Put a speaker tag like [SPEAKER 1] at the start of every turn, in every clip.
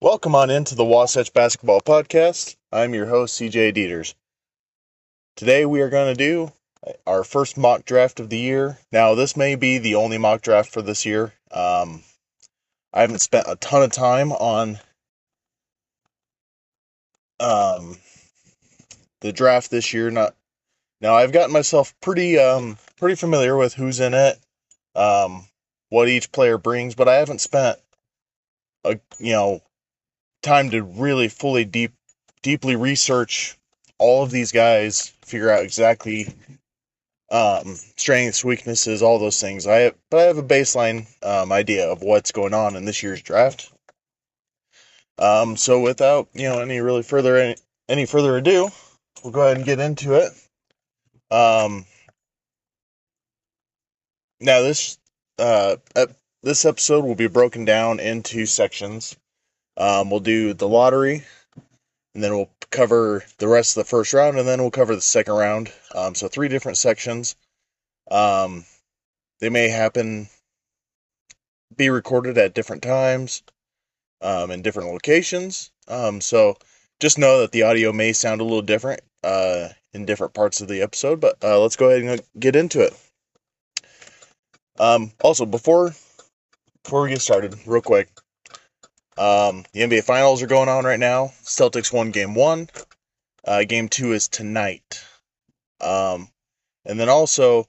[SPEAKER 1] Welcome on into the Wasatch Basketball Podcast. I'm your host, CJ Dieters. Today we are going to do our first mock draft of the year. Now, this may be the only mock draft for this year. Um, I haven't spent a ton of time on um, the draft this year. Not now, I've gotten myself pretty um, pretty familiar with who's in it, um, what each player brings, but I haven't spent a you know time to really fully deep deeply research all of these guys, figure out exactly um, strengths, weaknesses, all those things. I have, but I have a baseline um, idea of what's going on in this year's draft. Um, so without you know any really further any, any further ado, we'll go ahead and get into it. Um, now this uh, this episode will be broken down into sections. Um, we'll do the lottery, and then we'll cover the rest of the first round, and then we'll cover the second round. Um, so three different sections. Um, they may happen, be recorded at different times, um, in different locations. Um, so just know that the audio may sound a little different uh, in different parts of the episode. But uh, let's go ahead and get into it. Um, also, before before we get started, real quick, um, the NBA Finals are going on right now. Celtics won Game One. Uh, game Two is tonight. Um, and then also,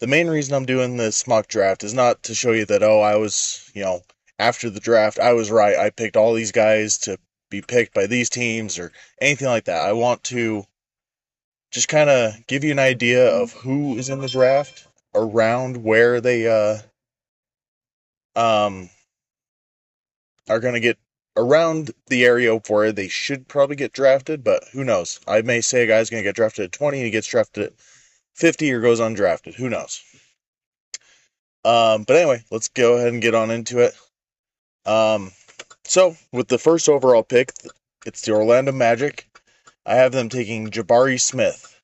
[SPEAKER 1] the main reason I'm doing this mock draft is not to show you that oh I was you know after the draft I was right I picked all these guys to be picked by these teams or anything like that. I want to just kind of give you an idea of who is in the draft around where they uh um are going to get around the area where they should probably get drafted, but who knows? I may say a guy's going to get drafted at 20 and he gets drafted at 50 or goes undrafted. Who knows? Um, but anyway, let's go ahead and get on into it. Um, so, with the first overall pick, it's the Orlando Magic. I have them taking Jabari Smith,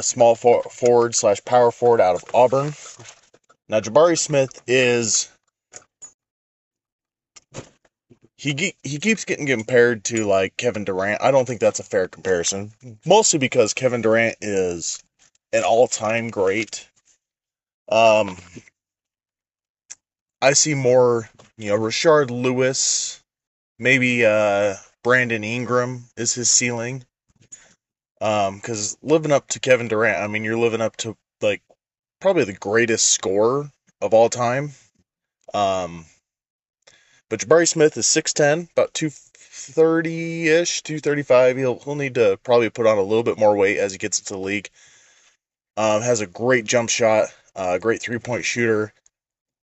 [SPEAKER 1] small for- forward slash power forward out of Auburn. Now, Jabari Smith is he he keeps getting compared to like Kevin Durant. I don't think that's a fair comparison. Mostly because Kevin Durant is an all-time great. Um I see more, you know, Rashard Lewis, maybe uh Brandon Ingram is his ceiling. Um cuz living up to Kevin Durant, I mean, you're living up to like probably the greatest scorer of all time. Um but Jabari Smith is 6'10, about 230 ish, 235. He'll, he'll need to probably put on a little bit more weight as he gets into the league. Um, has a great jump shot, uh, great three point shooter.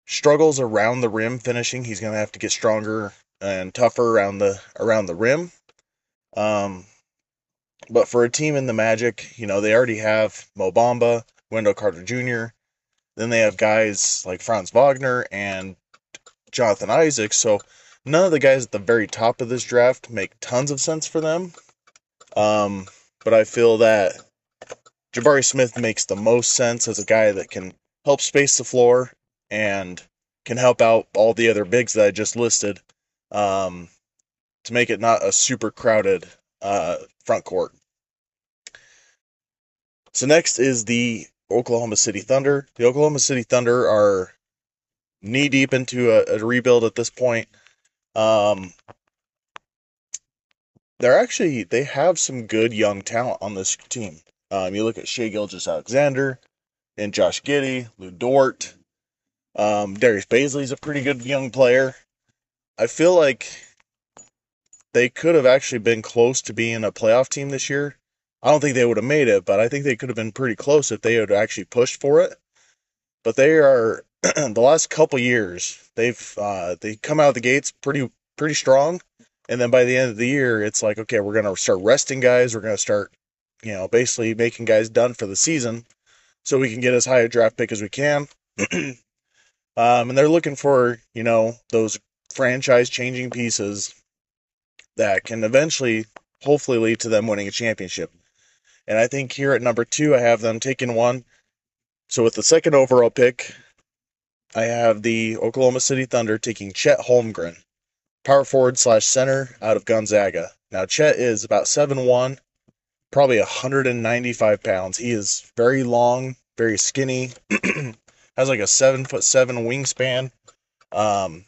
[SPEAKER 1] Struggles around the rim finishing. He's going to have to get stronger and tougher around the around the rim. Um, but for a team in the Magic, you know, they already have Mo Bamba, Wendell Carter Jr. Then they have guys like Franz Wagner and Jonathan Isaac. So none of the guys at the very top of this draft make tons of sense for them. Um, but I feel that Jabari Smith makes the most sense as a guy that can help space the floor and can help out all the other bigs that I just listed um, to make it not a super crowded uh, front court. So next is the Oklahoma City Thunder. The Oklahoma City Thunder are knee deep into a, a rebuild at this point. Um, they're actually they have some good young talent on this team. Um, you look at Shai Gilgeous-Alexander and Josh Giddey, Lu Dort. Um, Darius Bazley's a pretty good young player. I feel like they could have actually been close to being a playoff team this year. I don't think they would have made it, but I think they could have been pretty close if they had actually pushed for it. But they are the last couple years, they've uh, they come out of the gates pretty pretty strong, and then by the end of the year, it's like okay, we're gonna start resting guys. We're gonna start, you know, basically making guys done for the season, so we can get as high a draft pick as we can. um, and they're looking for you know those franchise changing pieces that can eventually, hopefully, lead to them winning a championship. And I think here at number two, I have them taking one. So with the second overall pick, I have the Oklahoma City Thunder taking Chet Holmgren, power forward slash center out of Gonzaga. Now, Chet is about seven one, probably 195 pounds. He is very long, very skinny, has like a seven foot seven wingspan. Um,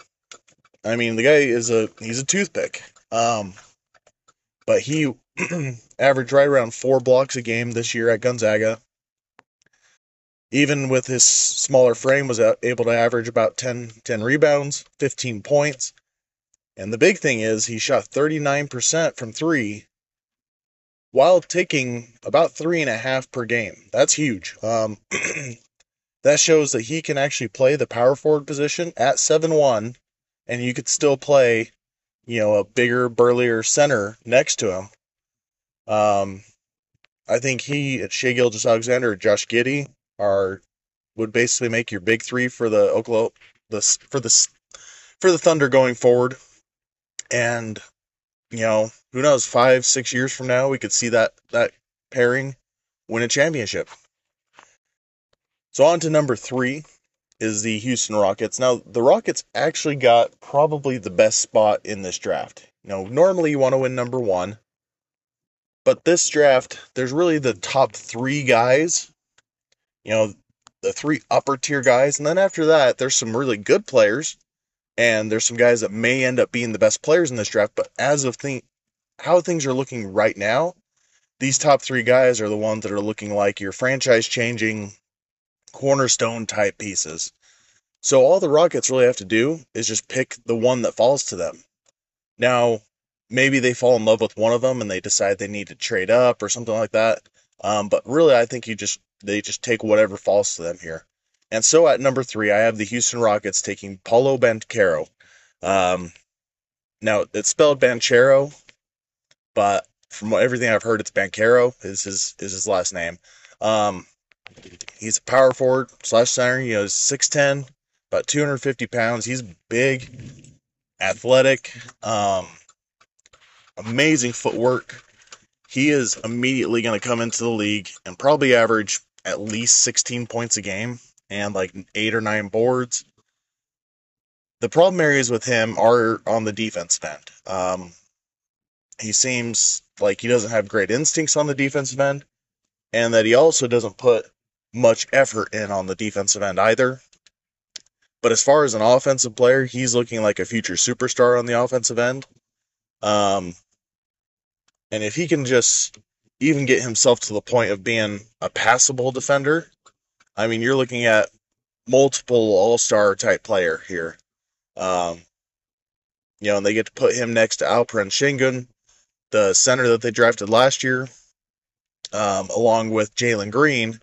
[SPEAKER 1] I mean, the guy is a he's a toothpick. Um, but he averaged right around four blocks a game this year at Gonzaga. Even with his smaller frame, was able to average about 10, 10 rebounds, 15 points. And the big thing is he shot 39% from three while taking about three and a half per game. That's huge. Um, that shows that he can actually play the power forward position at 7 1, and you could still play, you know, a bigger, burlier center next to him. Um, I think he, Shai Gilgeous-Alexander, Josh Giddey are would basically make your big three for the Oklahoma the for the for the Thunder going forward. And you know, who knows? Five, six years from now, we could see that that pairing win a championship. So on to number three is the Houston Rockets. Now the Rockets actually got probably the best spot in this draft. Know, normally you want to win number one, but this draft, there's really the top three guys you know, the three upper tier guys. And then after that, there's some really good players. And there's some guys that may end up being the best players in this draft. But as of think, how things are looking right now, these top three guys are the ones that are looking like your franchise changing cornerstone type pieces. So all the Rockets really have to do is just pick the one that falls to them. Now, maybe they fall in love with one of them and they decide they need to trade up or something like that. Um, but really, I think you just they just take whatever falls to them here. And so at number three, I have the Houston Rockets taking Paolo Banchero. Um, now it's spelled Banchero, but from everything I've heard, it's Banchero is his is his last name. Um, he's a power forward slash center. He's six ten, about two hundred fifty pounds. He's big, athletic, um, amazing footwork. He is immediately going to come into the league and probably average at least 16 points a game and like eight or nine boards. The problem areas with him are on the defensive end. Um, he seems like he doesn't have great instincts on the defensive end, and that he also doesn't put much effort in on the defensive end either. But as far as an offensive player, he's looking like a future superstar on the offensive end. Um, and if he can just even get himself to the point of being a passable defender, I mean, you're looking at multiple all star type player here. Um, you know, and they get to put him next to Alperen Sengun, the center that they drafted last year, um, along with Jalen Green,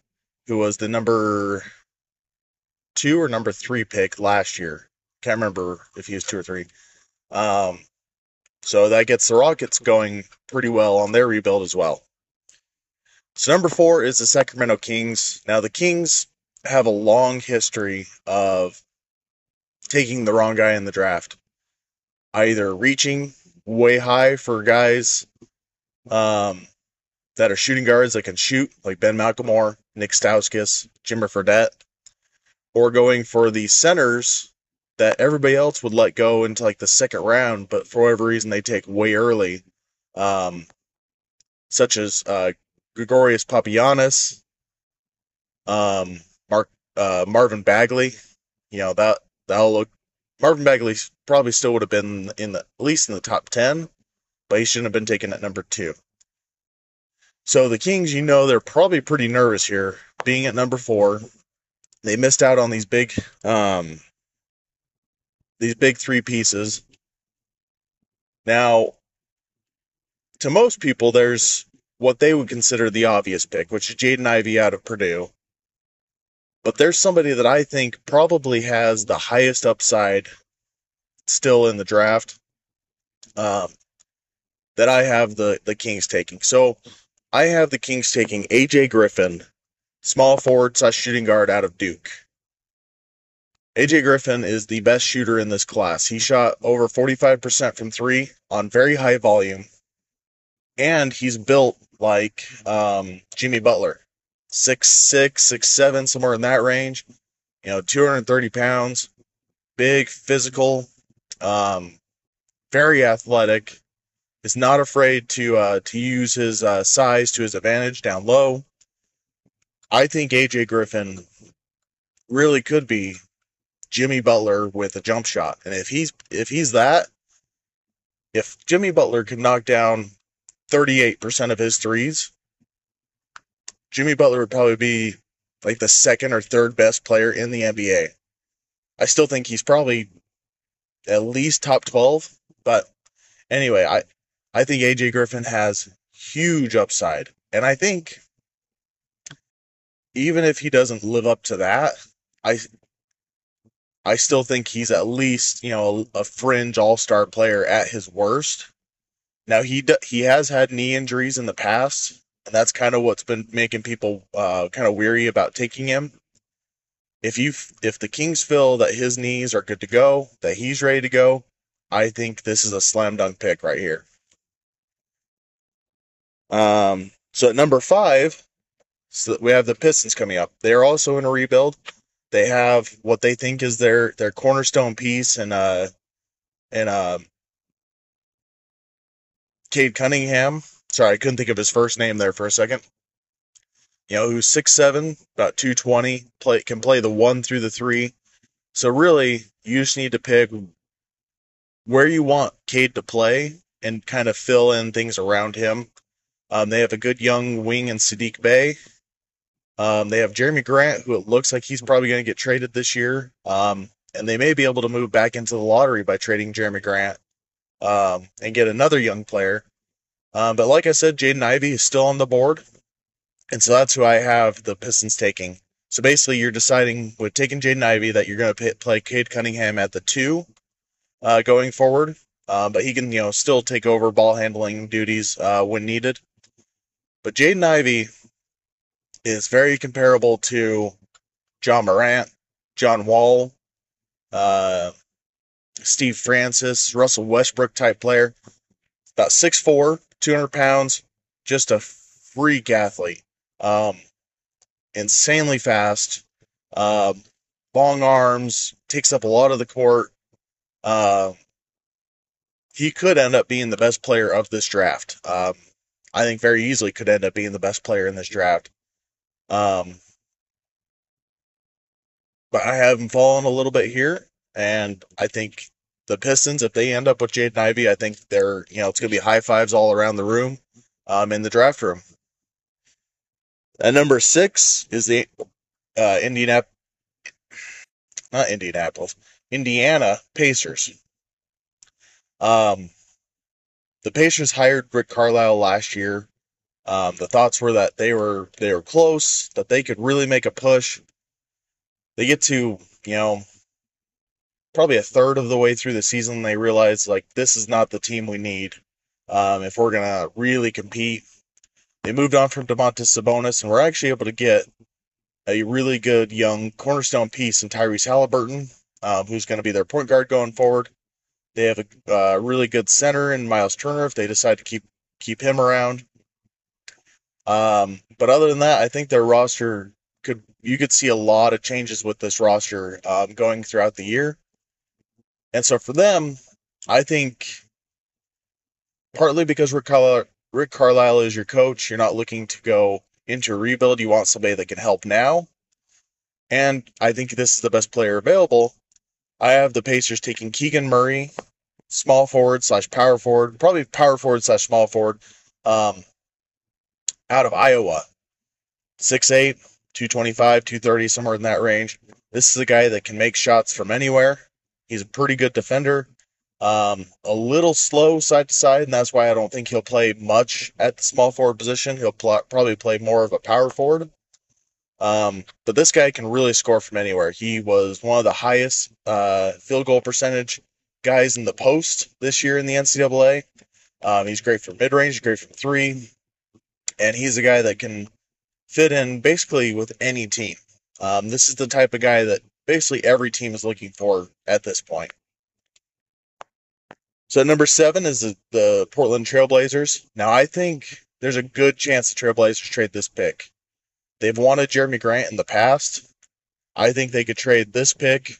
[SPEAKER 1] who was the number two or number three pick last year. Can't remember if he was two or three. Um, so that gets the Rockets going pretty well on their rebuild as well. So number four is the Sacramento Kings. Now the Kings have a long history of taking the wrong guy in the draft, either reaching way high for guys um, that are shooting guards that can shoot, like Ben McLemore, Nick Stauskas, Jimmer Fredette, or going for the centers that everybody else would let go into like the second round, but for whatever reason they take way early, um, such as uh, Gregorius Papagiannis, um, Mark uh, Marvin Bagley. You know that that'll look. Marvin Bagley probably still would have been in the at least in the top ten, but he shouldn't have been taken at number two. So the Kings, you know, they're probably pretty nervous here, being at number four. They missed out on these big, um, these big three pieces. Now, to most people, there's what they would consider the obvious pick, which is Jaden Ivey out of Purdue. But there's somebody that I think probably has the highest upside still in the draft um, that I have the, the Kings taking. So I have the Kings taking AJ Griffin, small forward slash shooting guard out of Duke. AJ Griffin is the best shooter in this class. He shot over 45% from three on very high volume. And he's built like um, Jimmy Butler, six six, six seven, somewhere in that range. You know, 230 pounds, big, physical. Um, very athletic, is not afraid to uh, to use his uh, size to his advantage down low. I think AJ Griffin really could be Jimmy Butler with a jump shot, and if he's if he's that, if Jimmy Butler could knock down 38% of his threes, Jimmy Butler would probably be like the second or third best player in the NBA. I still think he's probably at least top 12, but anyway, I I think AJ Griffin has huge upside. And I think even if he doesn't live up to that, I I still think he's at least, you know, a, a fringe all-star player at his worst. Now he he has had knee injuries in the past, and that's kind of what's been making people uh, kind of weary about taking him. If you if the Kings feel that his knees are good to go, that he's ready to go, I think this is a slam dunk pick right here. Um, so at number five, so we have the Pistons coming up. They are also in a rebuild. They have what they think is their their cornerstone piece and uh and uh Cade Cunningham. Sorry, I couldn't think of his first name there for a second. You know, who's six seven, about two twenty, play can play the one through the three. So really, you just need to pick where you want Cade to play and kind of fill in things around him. Um, they have a good young wing in Saddiq Bey. Um, they have Jerami Grant, who it looks like he's probably going to get traded this year. Um, and they may be able to move back into the lottery by trading Jerami Grant um, and get another young player. Um, but like I said, Jaden Ivey is still on the board. And so that's who I have the Pistons taking. So basically, you're deciding with taking Jaden Ivey that you're going to play Cade Cunningham at the two uh, going forward. Uh, but he can, you know, still take over ball handling duties uh, when needed. But Jaden Ivey is very comparable to Ja Morant, John Wall, uh, Steve Francis, Russell Westbrook type player. About 6'4, 200 pounds, just a freak athlete. Um, insanely fast, uh, long arms, takes up a lot of the court. Uh, he could end up being the best player of this draft. Um, I think very easily could end up being the best player in this draft. Um, but I have him fallen a little bit here, and I think the Pistons, if they end up with Jaden Ivey, I think they're you know it's going to be high fives all around the room, um, in the draft room. At number six is the uh, Indianapolis, not Indianapolis, Indiana Pacers. Um, the Pacers hired Rick Carlisle last year. Um, the thoughts were that they were they were close, that they could really make a push. They get to you know probably a third of the way through the season, they realize like this is not the team we need um, if we're gonna really compete. They moved on from Domantas Sabonis, and we're actually able to get a really good young cornerstone piece in Tyrese Haliburton, um, who's going to be their point guard going forward. They have a uh, really good center in Miles Turner if they decide to keep keep him around. Um, but other than that, I think their roster could you could see a lot of changes with this roster um, going throughout the year. And so for them, I think partly because Rick Carlisle, Rick Carlisle is your coach, you're not looking to go into rebuild. You want somebody that can help now. And I think this is the best player available I have the Pacers taking Keegan Murray, small forward slash power forward, probably power forward slash small forward, um, out of Iowa. 6'8, 225, 230, somewhere in that range. This is a guy that can make shots from anywhere. He's a pretty good defender. Um, a little slow side to side, and that's why I don't think he'll play much at the small forward position. He'll pl- probably play more of a power forward. Um, but this guy can really score from anywhere. He was one of the highest uh, field goal percentage guys in the post this year in the NCAA. Um, he's great from mid range, great from three, and he's a guy that can fit in basically with any team. Um, this is the type of guy that basically every team is looking for at this point. So number seven is the, the Portland Trailblazers. Now I think there's a good chance the Trailblazers trade this pick. They've wanted Jerami Grant in the past. I think they could trade this pick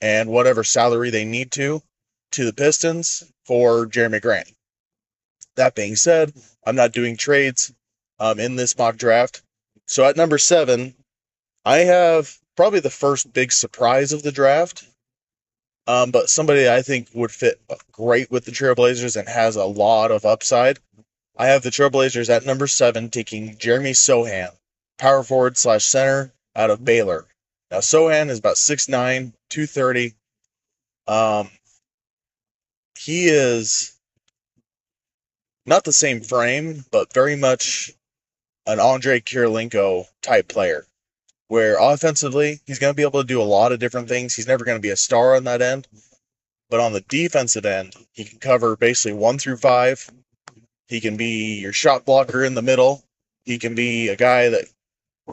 [SPEAKER 1] and whatever salary they need to to the Pistons for Jerami Grant. That being said, I'm not doing trades um, in this mock draft. So at number seven, I have probably the first big surprise of the draft, um, but somebody I think would fit great with the Trailblazers and has a lot of upside. I have the Trailblazers at number seven, taking Jeremy Sochan, power forward slash center out of Baylor. Now Sochan is about 6'9", 230. Um, he is not the same frame, but very much an Andre Kirilenko type player. Where offensively, he's going to be able to do a lot of different things. He's never going to be a star on that end. But on the defensive end, he can cover basically one through five. He can be your shot blocker in the middle. He can be a guy that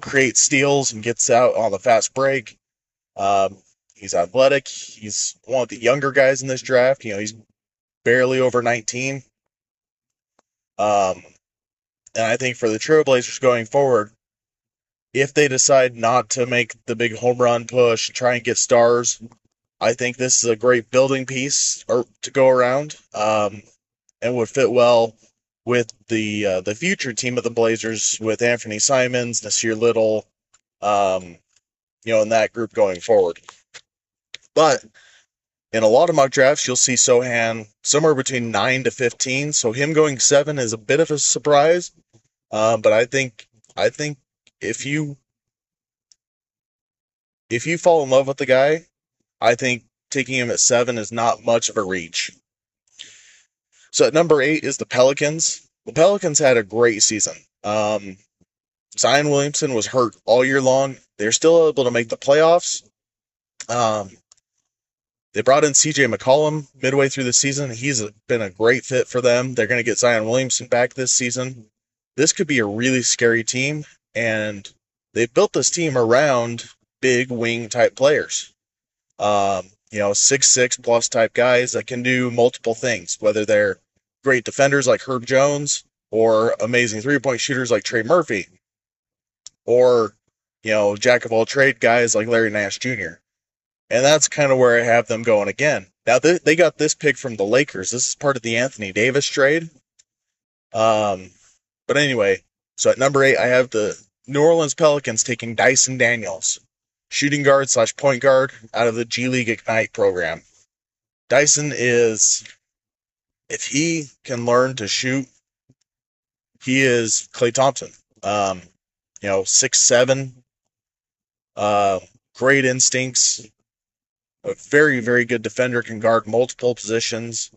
[SPEAKER 1] creates steals and gets out on the fast break. Um, he's athletic. He's one of the younger guys in this draft. You know, he's barely over 19. Um, and I think for the Trailblazers going forward, if they decide not to make the big home run push, and try and get stars, I think this is a great building piece or to go around, um, and would fit well with the uh, the future team of the Blazers with Anfernee Simons, Nassir Little, um, you know, in that group going forward. But in a lot of mock drafts, you'll see Sochan somewhere between 9 to 15. So him going 7 is a bit of a surprise. Uh, but I think I think if you if you fall in love with the guy, I think taking him at 7 is not much of a reach. So at number 8 is the Pelicans. The Pelicans had a great season. Um, Zion Williamson was hurt all year long. They're still able to make the playoffs. Um, they brought in CJ McCollum midway through the season. He's been a great fit for them. They're going to get Zion Williamson back this season. This could be a really scary team, and they built this team around big wing type players. Um, you know, six six plus type guys that can do multiple things, whether they're great defenders like Herb Jones or amazing three point shooters like Trey Murphy, or you know, jack of all trade guys like Larry Nance Jr. And that's kind of where I have them going again. Now they, they got this pick from the Lakers. This is part of the Anthony Davis trade. Um, but anyway, so at number eight, I have the New Orleans Pelicans taking Dyson Daniels, shooting guard slash point guard out of the G League Ignite program. Dyson is, if he can learn to shoot, he is Klay Thompson. Um, you know, six seven, uh, great instincts, a very, very good defender, can guard multiple positions.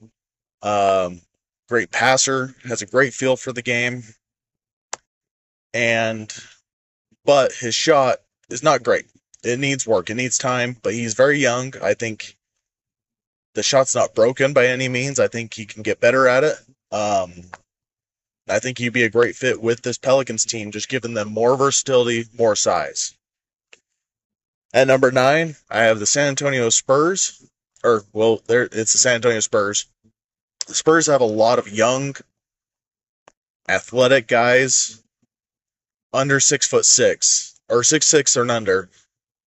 [SPEAKER 1] Um, great passer, has a great feel for the game. And, but his shot is not great. It needs work, it needs time, but he's very young. I think the shot's not broken by any means. I think he can get better at it. Um, I think he'd be a great fit with this Pelicans team, just giving them more versatility, more size. At number nine, I have the San Antonio Spurs. Or, well, there it's the San Antonio Spurs. The Spurs have a lot of young, athletic guys under six foot six, or six six or under.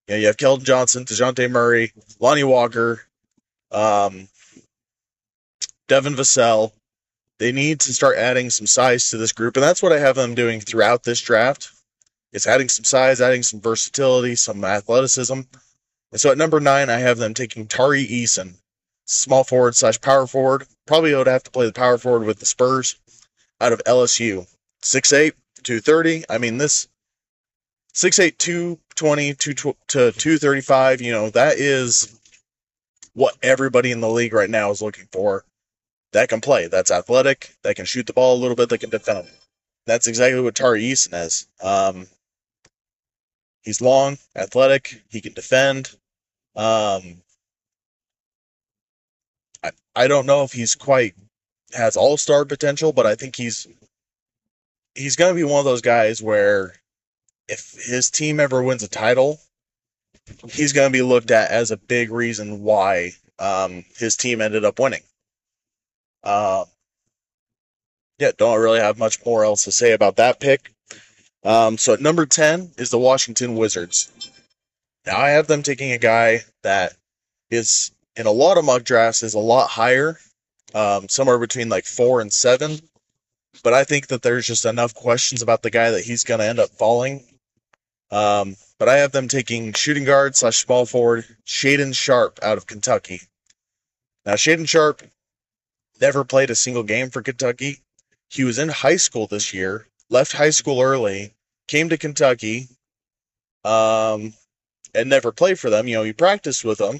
[SPEAKER 1] You, know, you have Keldon Johnson, DeJounte Murray, Lonnie Walker, um, Devin Vassell. They need to start adding some size to this group, and that's what I have them doing throughout this draft. It's adding some size, adding some versatility, some athleticism. And so at number nine, I have them taking Tari Eason, small forward slash power forward. Probably would have to play the power forward with the Spurs out of LSU. 6'8, 230. I mean, this 6'8, 220 to 235, you know, that is what everybody in the league right now is looking for. That can play. That's athletic. That can shoot the ball a little bit. That can defend. That's exactly what Tari Eason is. Um, He's long, athletic. He can defend. Um, I I don't know if he's quite has all star potential, but I think he's he's going to be one of those guys where if his team ever wins a title, he's going to be looked at as a big reason why um, his team ended up winning. Uh, yeah, don't really have much more else to say about that pick. Um, so at number 10 is the Washington Wizards. Now I have them taking a guy that is in a lot of mock drafts is a lot higher, um, somewhere between like four and seven. But I think that there's just enough questions about the guy that he's going to end up falling. Um, but I have them taking shooting guard slash small forward Shaedon Sharpe out of Kentucky. Now, Shaedon Sharpe never played a single game for Kentucky. He was in high school this year, left high school early, came to Kentucky, um, and never played for them. You know, he practiced with them,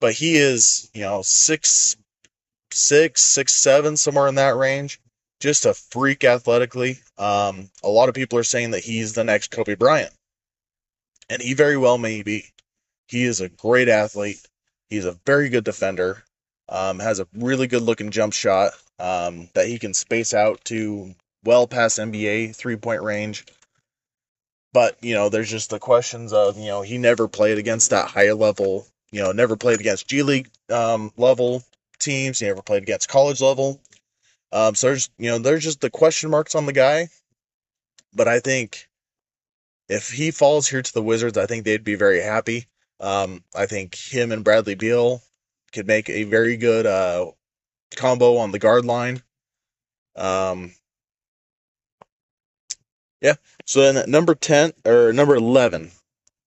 [SPEAKER 1] but he is, you know, six, six, six, seven, somewhere in that range. Just a freak athletically. Um, a lot of people are saying that he's the next Kobe Bryant, and he very well may be. He is a great athlete. He's a very good defender. Um, has a really good looking jump shot um, that he can space out to well past NBA three point range. But, you know, there's just the questions of, you know, he never played against that higher level, you know, never played against G League um, level teams. He never played against college level. Um, so there's, you know, there's just the question marks on the guy. But I think if he falls here to the Wizards, I think they'd be very happy. Um, I think him and Bradley Beal could make a very good uh, combo on the guard line. Um, yeah. So then at number 10 or number 11,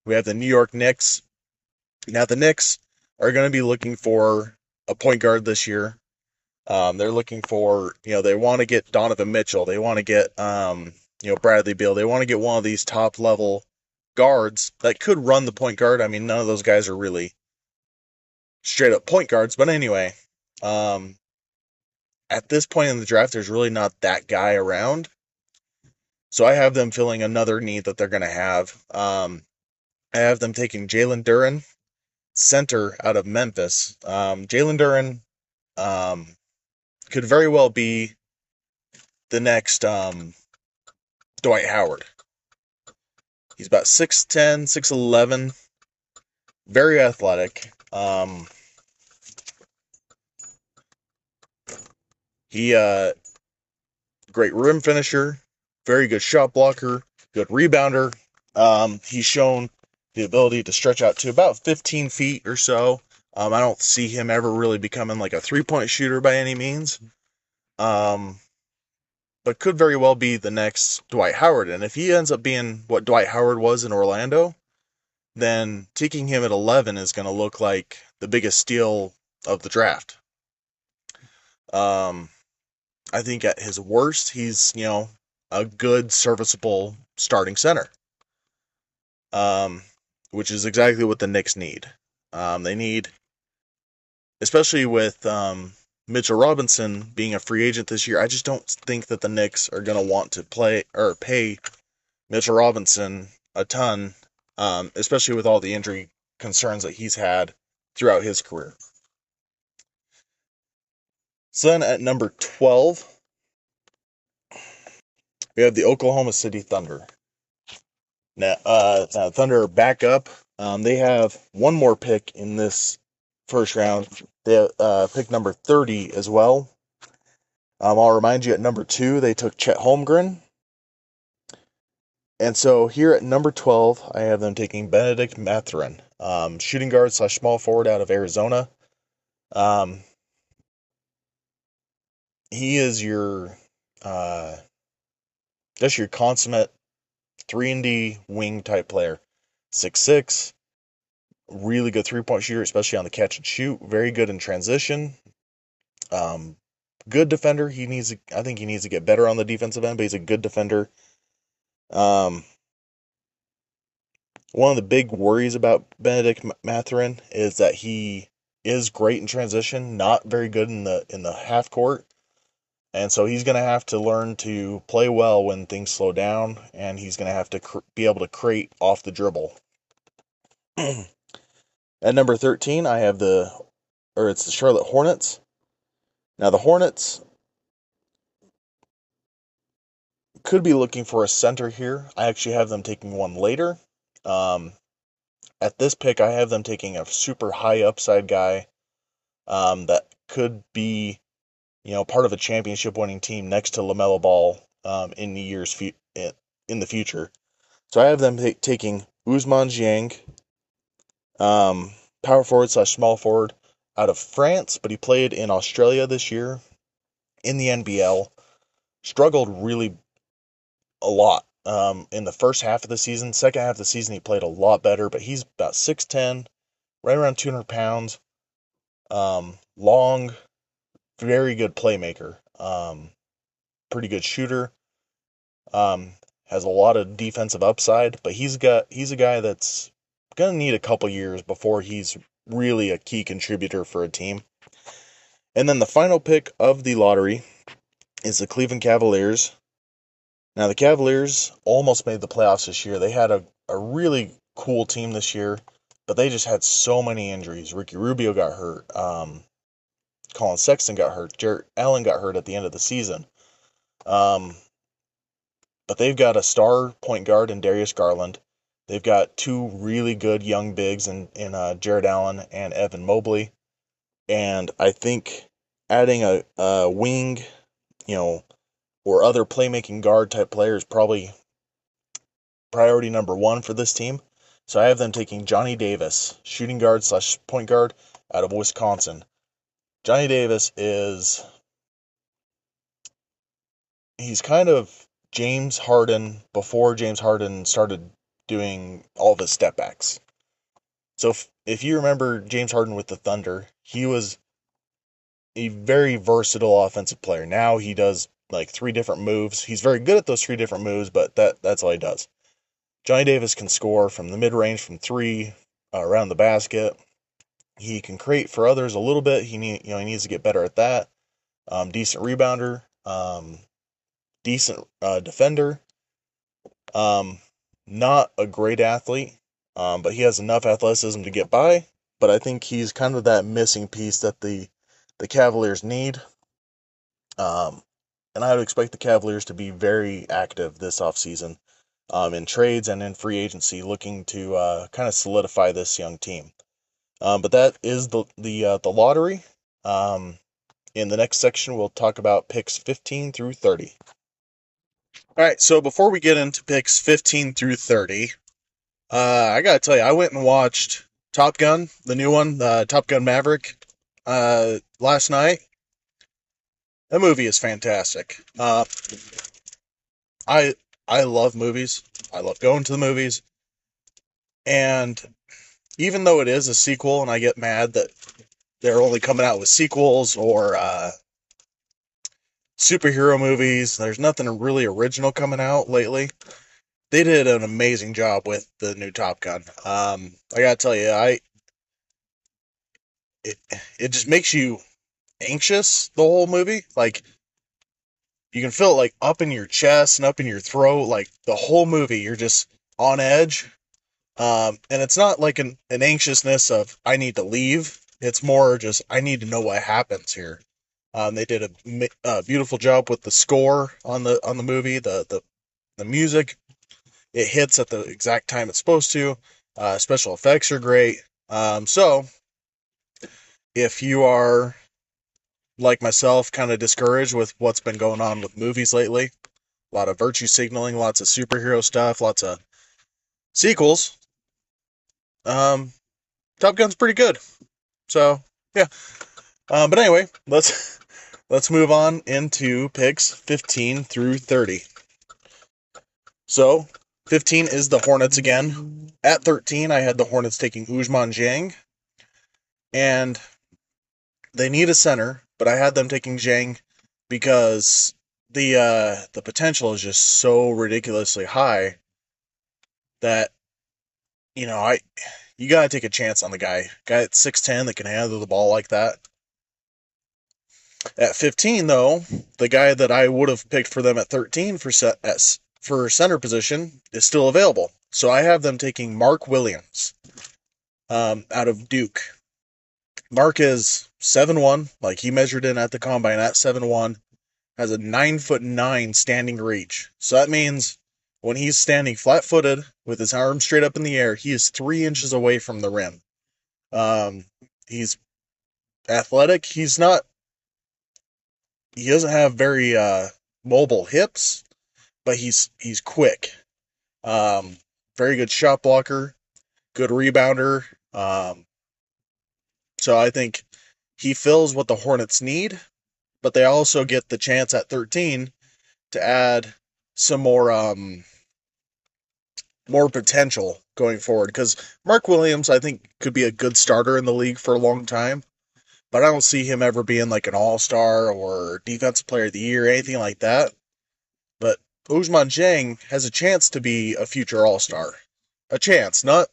[SPEAKER 1] we have the New York Knicks. Now the Knicks are going to be looking for a point guard this year. Um, they're looking for, you know, they want to get Donovan Mitchell. They want to get, um, you know, Bradley Beal. They want to get one of these top level guards that could run the point guard. I mean, none of those guys are really straight up point guards. But anyway, um, at this point in the draft, there's really not that guy around. So I have them filling another need that they're going to have. Um, I have them taking Jalen Duren, center out of Memphis. Um, Jalen Duren um, could very well be the next um, Dwight Howard. He's about 6'10, 6'11, very athletic. Um, he uh, great rim finisher, very good shot blocker, good rebounder. Um, he's shown the ability to stretch out to about 15 feet or so. Um, I don't see him ever really becoming like a three point shooter by any means. Um, but could very well be the next Dwight Howard. And if he ends up being what Dwight Howard was in Orlando, then taking him at 11 is going to look like the biggest steal of the draft. Um, I think at his worst, he's, you know, a good, serviceable starting center. Um, which is exactly what the Knicks need. Um, they need, especially with um, Mitchell Robinson being a free agent this year, I just don't think that the Knicks are going to want to play or pay Mitchell Robinson a ton, um, especially with all the injury concerns that he's had throughout his career. So then at number 12, we have the Oklahoma City Thunder. Now, uh, now Thunder back up. Um, they have one more pick in this first round. They uh, pick number 30 as well. Um, I'll remind you at number two, they took Chet Holmgren. And so here at number 12, I have them taking Bennedict Mathurin, um, shooting guard slash small forward out of Arizona. Um, he is your uh, just your consummate 3 and D wing type player. Six six, really good three point shooter, especially on the catch and shoot. Very good in transition. Um, good defender. He needs. To, I think he needs to get better on the defensive end, but he's a good defender. Um, one of the big worries about Bennedict Mathurin is that he is great in transition, not very good in the in the half court. And so he's going to have to learn to play well when things slow down, and he's going to have to cr- be able to create off the dribble. At number 13, I have the, or it's the Charlotte Hornets. Now, the Hornets could be looking for a center here. I actually have them taking one later. Um, at this pick, I have them taking a super high upside guy um, that could be you know, part of a championship winning team next to LaMelo Ball um, in the years fu- in the future. So I have them t- taking Ousmane Dieng, um, power forward slash small forward out of France, but he played in Australia this year in the NBL. Struggled really a lot um, in the first half of the season. Second half of the season, he played a lot better, but he's about 6'10, right around 200 pounds. Um, long, very good playmaker. Um, pretty good shooter. Um, has a lot of defensive upside, but he's got he's a guy that's gonna need a couple years before he's really a key contributor for a team. And then the final pick of the lottery is the Cleveland Cavaliers. Now the Cavaliers almost made the playoffs this year. They had a, a really cool team this year, but they just had so many injuries. Ricky Rubio got hurt. Um, Collin Sexton got hurt. Jarrett Allen got hurt at the end of the season. Um, but they've got a star point guard in Darius Garland. They've got two really good young bigs in, in uh, Jarrett Allen and Evan Mobley. And I think adding a, a wing, you know, or other playmaking guard type players probably priority number one for this team. So I have them taking Johnny Davis, shooting guard slash point guard out of Wisconsin. Johnny Davis is he's kind of James Harden before James Harden started doing all of his step backs. So if, if you remember James Harden with the Thunder, he was a very versatile offensive player. Now he does like three different moves. He's very good at those three different moves, but that that's all he does. Johnny Davis can score from the mid range from three uh, around the basket. He can create for others a little bit. He need you know he needs to get better at that. Um, decent rebounder. Um, decent uh, defender. Um, not a great athlete, um, but he has enough athleticism to get by. But I think he's kind of that missing piece that the the Cavaliers need. Um, and I would expect the Cavaliers to be very active this offseason um, in trades and in free agency, looking to uh, kind of solidify this young team. Um, but that is the the uh, the lottery. Um, in the next section, we'll talk about picks 15 through 30. All right, so before we get into picks 15 through 30, uh, I gotta tell you, I went and watched Top Gun, the new one, uh, Top Gun Maverick, uh, last night. That movie is fantastic. Uh, I I love movies. I love going to the movies, and even though it is a sequel, and I get mad that they're only coming out with sequels or uh, superhero movies. There's nothing really original coming out lately. They did an amazing job with the new Top Gun. Um, I gotta tell you, I it it just makes you anxious the whole movie. Like you can feel it like up in your chest and up in your throat. Like the whole movie, you're just on edge. Um, and it's not like an, an anxiousness of I need to leave. It's more just I need to know what happens here. Um, they did a, a, beautiful job with the score on the on the movie. The the the music it hits at the exact time it's supposed to. Uh, special effects are great. Um, so if you are like myself, kind of discouraged with what's been going on with movies lately, a lot of virtue signaling, lots of superhero stuff, lots of sequels. Um, Top Gun's pretty good. So yeah. Um, but anyway, let's let's move on into picks 15 through 30. So, 15 is the Hornets again. At 13, I had the Hornets taking Ousmane Dieng. And they need a center, but I had them taking Dieng because the uh, the potential is just so ridiculously high that you know I you gotta take a chance on the guy. Guy at six ten that can handle the ball like that. At 15, though, the guy that I would have picked for them at 13 for set at, for center position is still available. So I have them taking Mark Williams um, out of Duke. Mark is seven one, like he measured in at the combine at seven one, has a nine foot nine standing reach. So that means when he's standing flat footed with his arms straight up in the air, he is three inches away from the rim. Um, he's athletic. He's not he doesn't have very uh, mobile hips, but he's he's quick. Um, very good shot blocker, good rebounder. Um, So I think he fills what the Hornets need, but they also get the chance at 13 to add some more um more potential going forward because Mark Williams I think could be a good starter in the league for a long time, but I don't see him ever being like an all-star or defensive player of the year or anything like that. But Ousmane Dieng has a chance to be a future all-star. A chance, not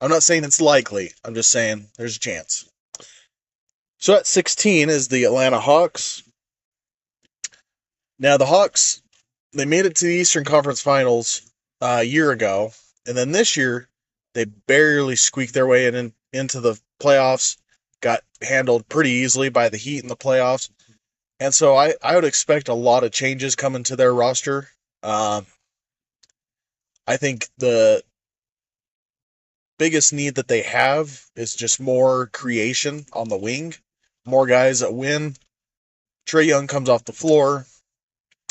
[SPEAKER 1] I'm not saying it's likely. I'm just saying there's a chance. So at 16 is the Atlanta Hawks. Now the Hawks, they made it to the Eastern Conference Finals uh, a year ago, and then this year they barely squeaked their way in, into the playoffs. Got handled pretty easily by the Heat in the playoffs, and so I I would expect a lot of changes coming to their roster. Um, I think the biggest need that they have is just more creation on the wing, more guys that win. Trae Young comes off the floor.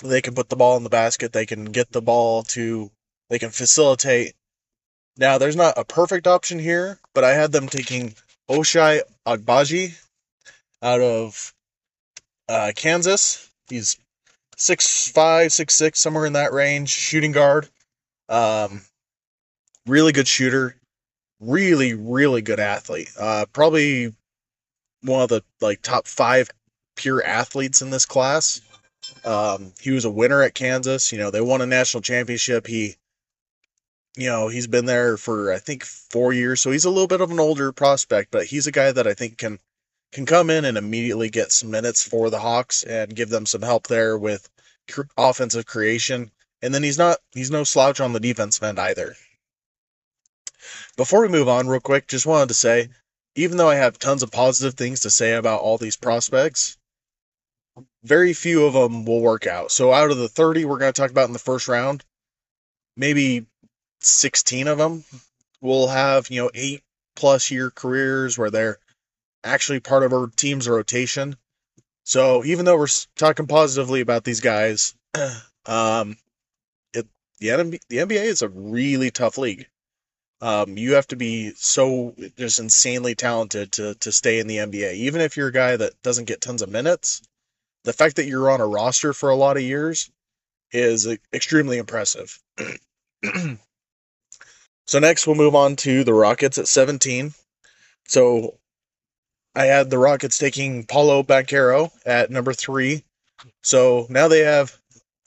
[SPEAKER 1] They can put the ball in the basket. They can get the ball to, they can facilitate. Now, there's not a perfect option here, but I had them taking Ochai Agbaji out of uh, Kansas. He's six five, six six, somewhere in that range, shooting guard. Um, really good shooter really, really good athlete. Uh, probably one of the like top five pure athletes in this class. Um, he was a winner at Kansas. You know, they won a national championship. He, you know, he's been there for I think four years, so he's a little bit of an older prospect, but he's a guy that I think can can come in and immediately get some minutes for the Hawks and give them some help there with offensive creation. And then he's not he's no slouch on the defense end either. Before we move on, real quick, just wanted to say, even though I have tons of positive things to say about all these prospects, very few of them will work out. So out of the 30 we're going to talk about in the first round, maybe 16 of them will have, you know, eight plus year careers where they're actually part of our team's rotation. So even though we're talking positively about these guys, um, it the, the NBA is a really tough league. Um, you have to be so just insanely talented to to stay in the NBA. Even if you're a guy that doesn't get tons of minutes, the fact that you're on a roster for a lot of years is extremely impressive. so next we'll move on to the Rockets at 17. So I had the Rockets taking Paolo Banchero at number three. So now they have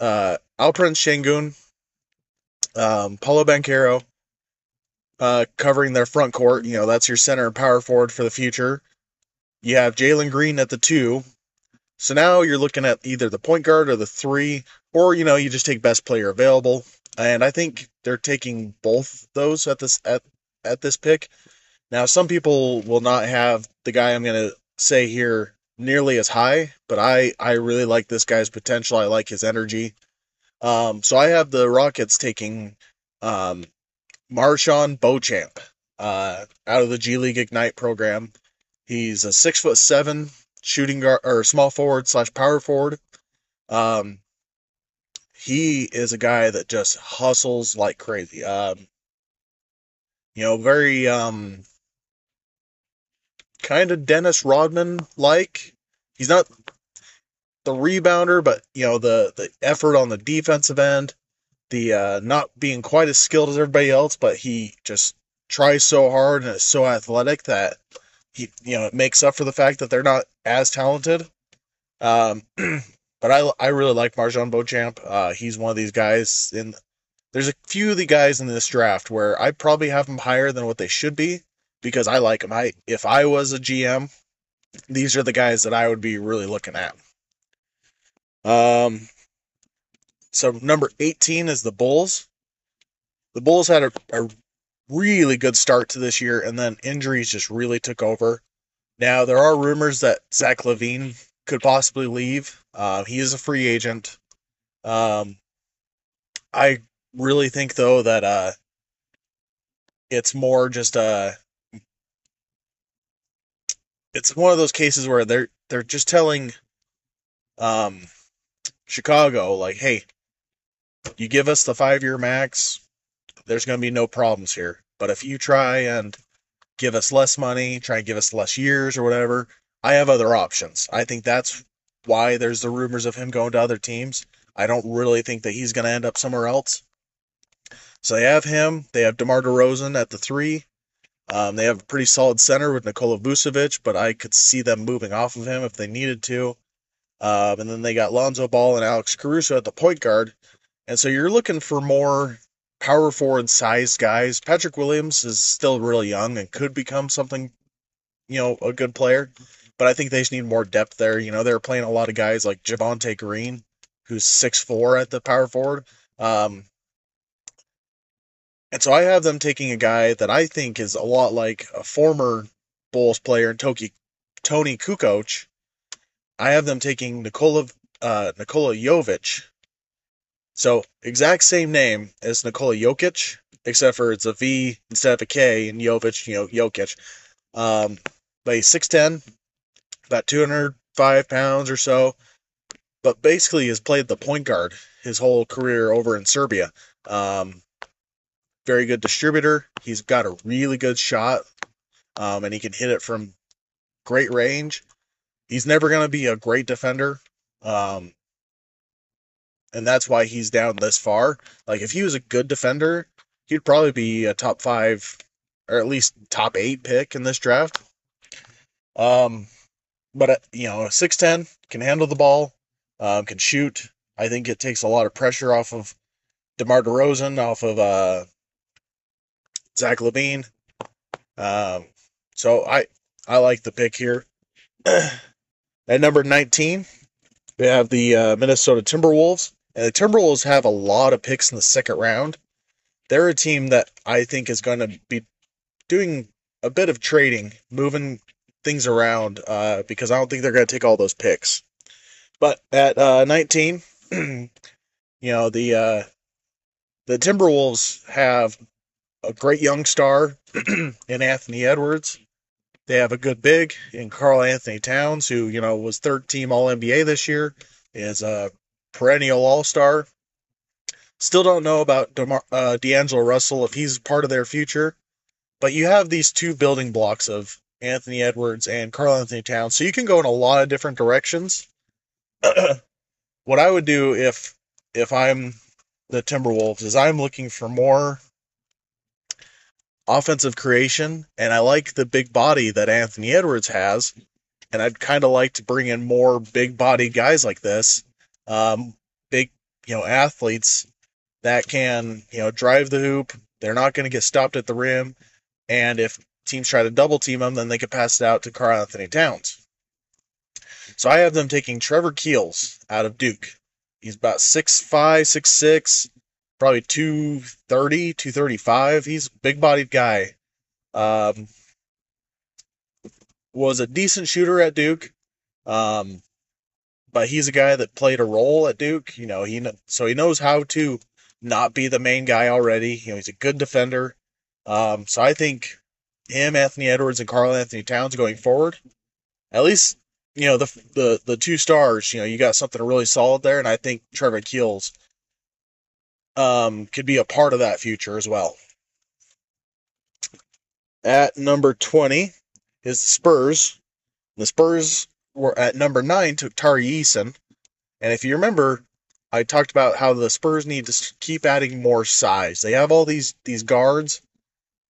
[SPEAKER 1] uh, Alperen Sengun, um, Paolo Banchero, uh, covering their front court. You know, that's your center and power forward for the future. You have Jalen Green at the two. So now you're looking at either the point guard or the three, or you know, you just take best player available. And I think they're taking both those at this at at this pick. Now, some people will not have the guy I'm going to say here nearly as high, but I I really like this guy's potential. I like his energy. Um, so I have the Rockets taking um, MarJon Beauchamp, uh, out of the G League Ignite program. He's a six foot seven shooting guard or small forward slash power forward. Um, he is a guy that just hustles like crazy. Um, you know, very um, kind of Dennis Rodman like. He's not the rebounder, but you know the the effort on the defensive end the uh, not being quite as skilled as everybody else, but he just tries so hard and is so athletic that he, you know, it makes up for the fact that they're not as talented. Um, but I, I really like MarJon Beauchamp. Uh, he's one of these guys in. There's a few of the guys in this draft where I probably have them higher than what they should be because I like them. I if I was a GM, these are the guys that I would be really looking at. Um, so number 18 is the Bulls. The Bulls had a, a really good start to this year, and then injuries just really took over. Now there are rumors that Zach LaVine could possibly leave. Uh, he is a free agent. Um, I really think though that uh, it's more just a. Uh, it's one of those cases where they're they're just telling um, Chicago like, hey, you give us the five year max, there's going to be no problems here. But if you try and give us less money, try and give us less years or whatever. I have other options. I think that's why there's the rumors of him going to other teams. I don't really think that he's going to end up somewhere else. So they have him. They have DeMar DeRozan at the three. Um, they have a pretty solid center with Nikola Vucevic, but I could see them moving off of him if they needed to. Um, and then they got Lonzo Ball and Alex Caruso at the point guard. And so you're looking for more power forward sized guys. Patrick Williams is still really young and could become something, you know, a good player. But I think they just need more depth there. You know, they're playing a lot of guys like Javonte Green, who's six four at the power forward. Um, and so I have them taking a guy that I think is a lot like a former Bulls player, Toki, Toni Kukoc. I have them taking Nikola uh, Nikola Jovic. So exact same name as Nikola Jokic, except for it's a V instead of a K, and Jovic, you know, Jokic. Um, but he's 6'10", about 205 pounds or so, but basically has played the point guard his whole career over in Serbia. Um, very good distributor. He's got a really good shot, um, and he can hit it from great range. He's never going to be a great defender, um, and that's why he's down this far. Like if he was a good defender, he'd probably be a top five or at least top eight pick in this draft. Um, but uh, you know, six ten can handle the ball, um, can shoot. I think it takes a lot of pressure off of DeMar DeRozan, off of uh, Zach LaVine. Um, so I I like the pick here. At number 19, we have the uh, Minnesota Timberwolves. And the Timberwolves have a lot of picks in the second round. They're a team that I think is going to be doing a bit of trading, moving things around, uh, because I don't think they're going to take all those picks. But at uh, 19, you know the uh, the Timberwolves have a great young star in Anthony Edwards. They have a good big in Karl-Anthony Towns, who, you know, was third team All NBA this year, is a perennial All Star. Still don't know about DeMar- uh, D'Angelo Russell if he's part of their future, but you have these two building blocks of Anthony Edwards and Karl-Anthony Towns, so you can go in a lot of different directions. what I would do if if I'm the Timberwolves is I'm looking for more offensive creation, and I like the big body that Anthony Edwards has. And I'd kind of like to bring in more big body guys like this, um, big, you know, athletes that can, you know, drive the hoop. They're not going to get stopped at the rim. And if teams try to double team them, then they could pass it out to Karl-Anthony Towns. So I have them taking Trevor Keels out of Duke. He's about 6'5, 6'6, probably 230, 235. He's a big bodied guy. Um, was a decent shooter at Duke. Um, but he's a guy that played a role at Duke. You know, he so he knows how to not be the main guy already. You know, he's a good defender. Um, so I think him, Anthony Edwards, and Karl-Anthony Towns going forward, at least you know the the the two stars. You know, you got something really solid there, and I think Trevor Keels um, could be a part of that future as well. At number 20 is the Spurs. The Spurs were at number 9 took Tari Eason. And if you remember, I talked about how the Spurs need to keep adding more size. They have all these these guards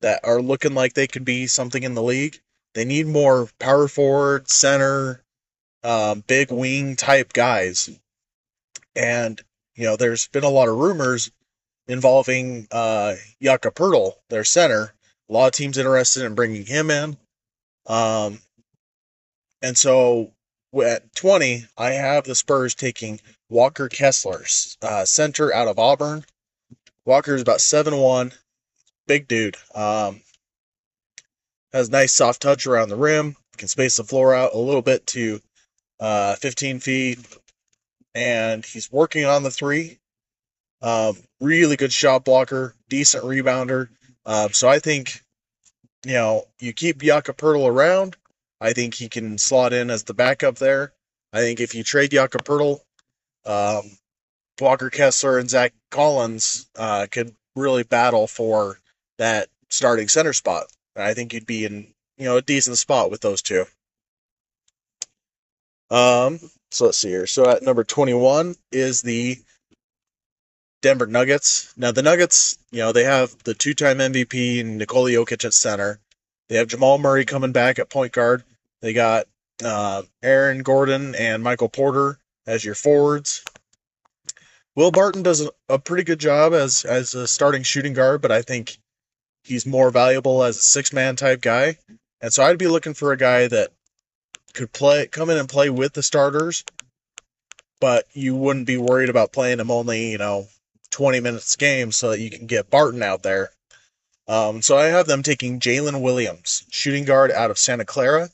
[SPEAKER 1] that are looking like they could be something in the league. They need more power forward, center, um, big wing type guys. And you know, there's been a lot of rumors involving uh, Poeltl, their center. A lot of teams interested in bringing him in. Um, and so at 20, I have the Spurs taking Walker Kessler, uh, center out of Auburn. Walker is about seven one, big dude. Um, has nice soft touch around the rim, can space the floor out a little bit to uh, 15 feet, and he's working on the three. Um, really good shot blocker, decent rebounder. Um, so I think, you know, you keep Jakob Poeltl around. I think he can slot in as the backup there. I think if you trade Jakob Poeltl, um, Walker Kessler and Zach Collins uh, could really battle for that starting center spot. I think you'd be in you know a decent spot with those two. Um, so let's see here. So at number 21 is the Denver Nuggets. Now the Nuggets, you know, they have the two-time MVP Nikola Jokic at center. They have Jamal Murray coming back at point guard. They got uh, Aaron Gordon and Michael Porter as your forwards. Will Barton does a pretty good job as as a starting shooting guard, but I think he's more valuable as a six man type guy. And so I'd be looking for a guy that could play come in and play with the starters, but you wouldn't be worried about playing him only, you know, 20 minutes game so that you can get Barton out there. Um, so I have them taking Jalen Williams, shooting guard out of Santa Clara.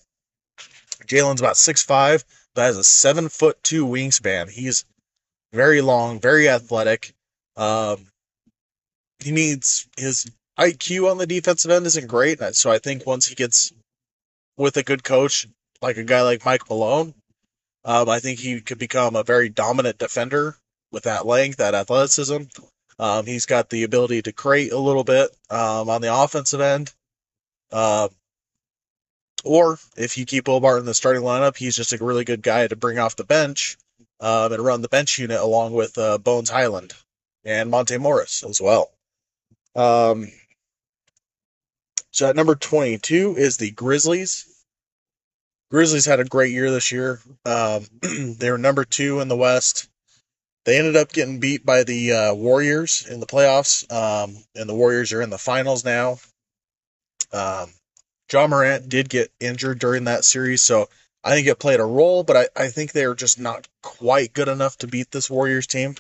[SPEAKER 1] Jalen's about six five, but has a seven foot two wingspan. He's very long, very athletic. Um, he needs his IQ on the defensive end isn't great, so I think once he gets with a good coach, like a guy like Mike Malone, um, I think he could become a very dominant defender with that length, that athleticism. Um, he's got the ability to create a little bit um, on the offensive end. Uh, or if you keep Will in the starting lineup, he's just a really good guy to bring off the bench um, and run the bench unit along with uh, Bones Hyland and Monte Morris as well. Um, so at number 22 is the Grizzlies. Grizzlies had a great year this year. Um, they were number two in the West. They ended up getting beat by the uh, Warriors in the playoffs, um, and the Warriors are in the finals now. Um, Ja Morant did get injured during that series, so I think it played a role, but I, I think they're just not quite good enough to beat this Warriors team.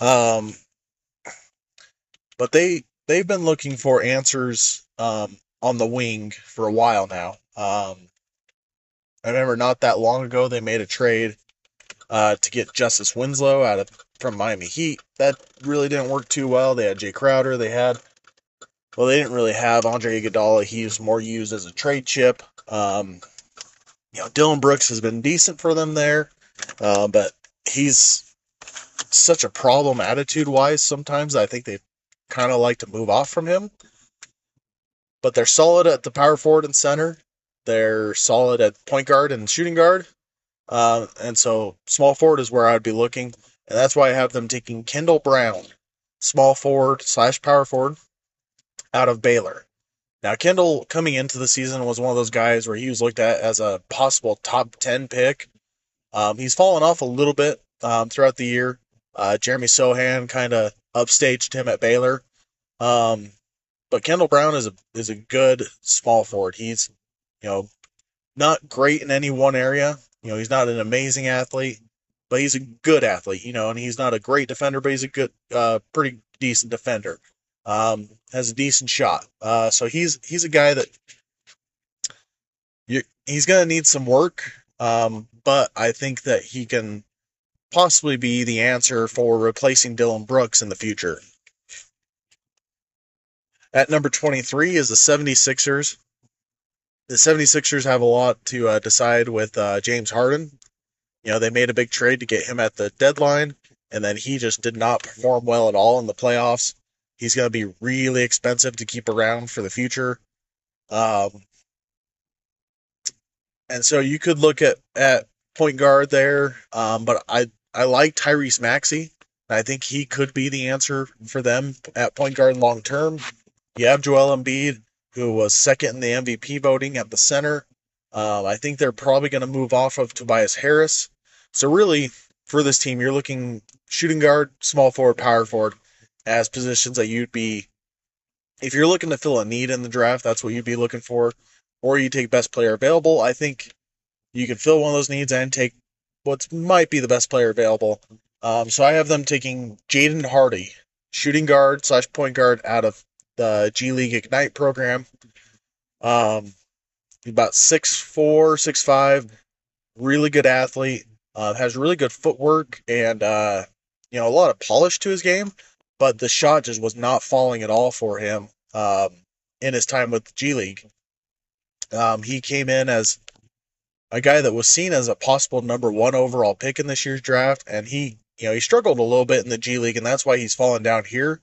[SPEAKER 1] Um, but they they've been looking for answers um, on the wing for a while now. Um, I remember not that long ago they made a trade uh, to get Justice Winslow out of from Miami Heat. That really didn't work too well. They had Jae Crowder. They had well, they didn't really have Andre Iguodala. He was more used as a trade chip. Um, you know, Dillon Brooks has been decent for them there, uh, but he's such a problem attitude wise. Sometimes I think they kind of like to move off from him. But they're solid at the power forward and center. They're solid at point guard and shooting guard. Uh, and so small forward is where I'd be looking. And that's why I have them taking Kendall Brown, small forward slash power forward, out of Baylor. Now, Kendall coming into the season was one of those guys where he was looked at as a possible top 10 pick. Um, he's fallen off a little bit um, throughout the year. Uh, Jeremy Sochan kind of upstaged him at Baylor. Um, but Kendall Brown is a is a good small forward. He's you know not great in any one area. You know he's not an amazing athlete, but he's a good athlete. You know, and he's not a great defender, but he's a good, uh, pretty decent defender. Um, has a decent shot. Uh, so he's he's a guy that you, he's gonna need some work. Um, but I think that he can possibly be the answer for replacing Dillon Brooks in the future. At number 23 is the 76ers. The 76ers have a lot to uh, decide with uh, James Harden. You know, they made a big trade to get him at the deadline, and then he just did not perform well at all in the playoffs. He's going to be really expensive to keep around for the future. Um, and so you could look at, at point guard there, um, but I, I like Tyrese Maxey. I think he could be the answer for them at point guard long term. You have Joel Embiid, who was second in the MVP voting at the center. Um, I think they're probably going to move off of Tobias Harris. So really, for this team, you're looking shooting guard, small forward, power forward as positions that you'd be. If you're looking to fill a need in the draft, that's what you'd be looking for. Or you take best player available. I think you can fill one of those needs and take what might be the best player available. Um, so I have them taking Jaden Hardy, shooting guard slash point guard out of the G League Ignite program. Um, about six four, six five, really good athlete. Uh, has really good footwork and uh, you know a lot of polish to his game, but the shot just was not falling at all for him um, in his time with G League. Um, he came in as a guy that was seen as a possible number one overall pick in this year's draft, and he you know he struggled a little bit in the G League, and that's why he's fallen down here.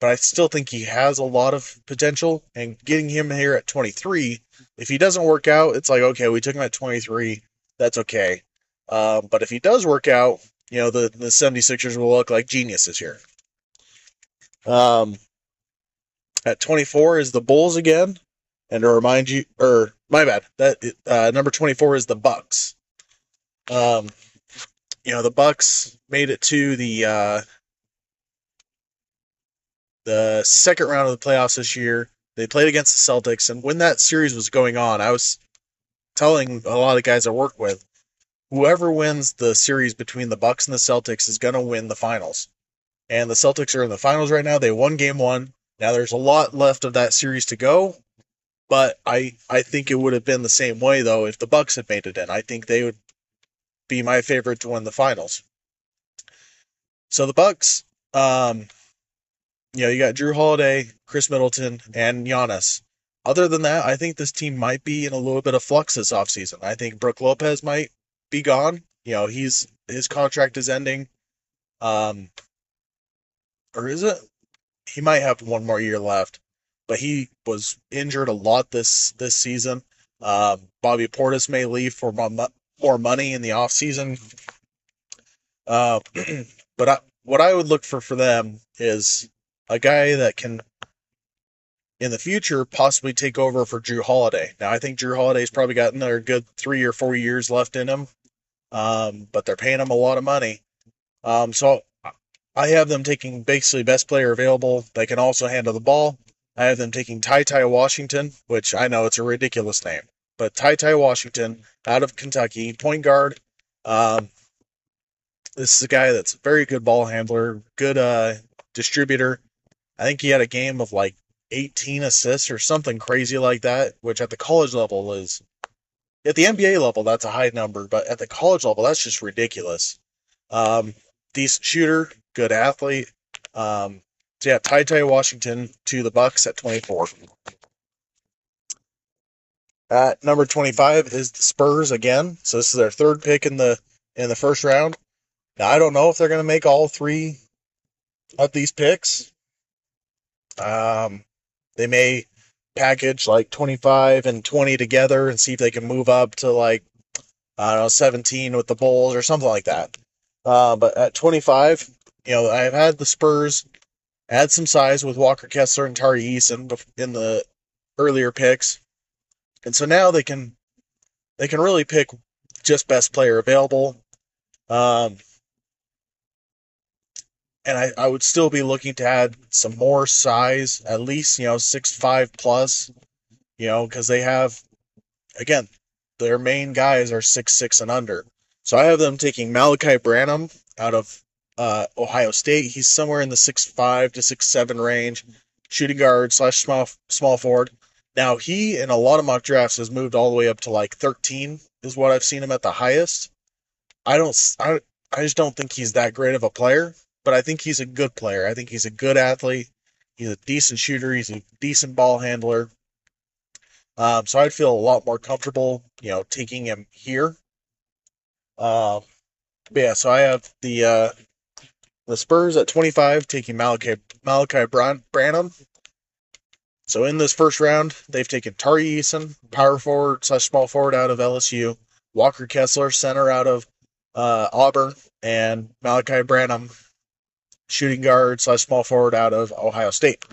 [SPEAKER 1] But I still think he has a lot of potential. And getting him here at 23, if he doesn't work out, it's like, okay, we took him at 23. That's okay. Uh, but if he does work out, you know, the, the 76ers will look like geniuses here. Um, at 24 is the Bulls again. And to remind you, or my bad, that uh, number 24 is the Bucks. Um, you know, the Bucks made it to the uh, the second round of the playoffs this year. They played against the Celtics, and when that series was going on, I was telling a lot of guys I work with, whoever wins the series between the Bucks and the Celtics is going to win the finals. And the Celtics are in the finals right now. They won game 1. Now there's a lot left of that series to go, but I I think it would have been the same way though if the Bucks had made it in. I think they would be my favorite to win the finals. So the Bucks, um, you know, you got Jrue Holiday, Khris Middleton, and Giannis. Other than that, I think this team might be in a little bit of flux this offseason. I think Brook Lopez might be gone. You know, he's his contract is ending. Um, or is it? He might have one more year left, but he was injured a lot this this season. Um, Bobby Portis may leave for more money in the off season. Uh, but I, what I would look for for them is a guy that can, in the future, possibly take over for Jrue Holiday. Now, I think Jrue Holiday's probably got another good three or four years left in him, um, but they're paying him a lot of money. Um, so I have them taking basically best player available. They can also handle the ball. I have them taking Ty Ty Washington, which I know it's a ridiculous name, but Ty Ty Washington out of Kentucky, point guard. Um, this is a guy that's a very good ball handler, good uh, distributor. I think he had a game of like 18 assists or something crazy like that, which at the college level is at the NBA level that's a high number, but at the college level that's just ridiculous. Um, decent shooter, good athlete. Um, so yeah, Ty Ty Washington to the Bucks at 24. At number 25 is the Spurs again. So this is their third pick in the in the first round. Now I don't know if they're going to make all three of these picks. Um, they may package like 25 and 20 together and see if they can move up to like I don't know 17 with the Bulls or something like that. Uh, but at 25, you know I've had the Spurs add some size with Walker Kessler and Tari Eason in the earlier picks. And so now they can they can really pick just best player available. Um, and I, I would still be looking to add some more size, at least, you know, six five plus, you know, because they have again, their main guys are six six and under. So I have them taking Malachi Branham out of uh, Ohio State. He's somewhere in the six five to six seven range, shooting guard slash small small forward. Now he in a lot of mock drafts has moved all the way up to like 13 is what I've seen him at the highest. I don't I, I just don't think he's that great of a player, but I think he's a good player. I think he's a good athlete. He's a decent shooter. He's a decent ball handler. Um, so I'd feel a lot more comfortable, you know, taking him here. Um, yeah, so I have the uh, the Spurs at 25 taking Malachi Malaki Branham. So in this first round, they've taken Tari Eason, power forward slash small forward out of LSU, Walker Kessler, center out of uh, Auburn, and Malachi Branham, shooting guard slash small forward out of Ohio State.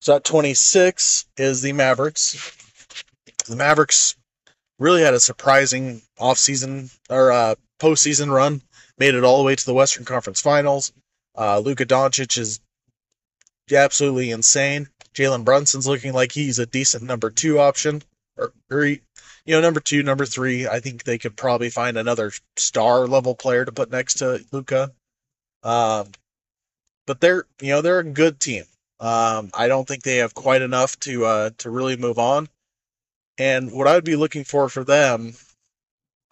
[SPEAKER 1] So at 26 is the Mavericks. The Mavericks really had a surprising offseason or uh, postseason run, made it all the way to the Western Conference Finals. Uh, Luka Doncic is absolutely insane. Jalen Brunson's looking like he's a decent number two option, or, or you know, number two, number three. I think they could probably find another star level player to put next to Luka. Um, but they're you know they're a good team. Um, I don't think they have quite enough to uh, to really move on. And what I would be looking for for them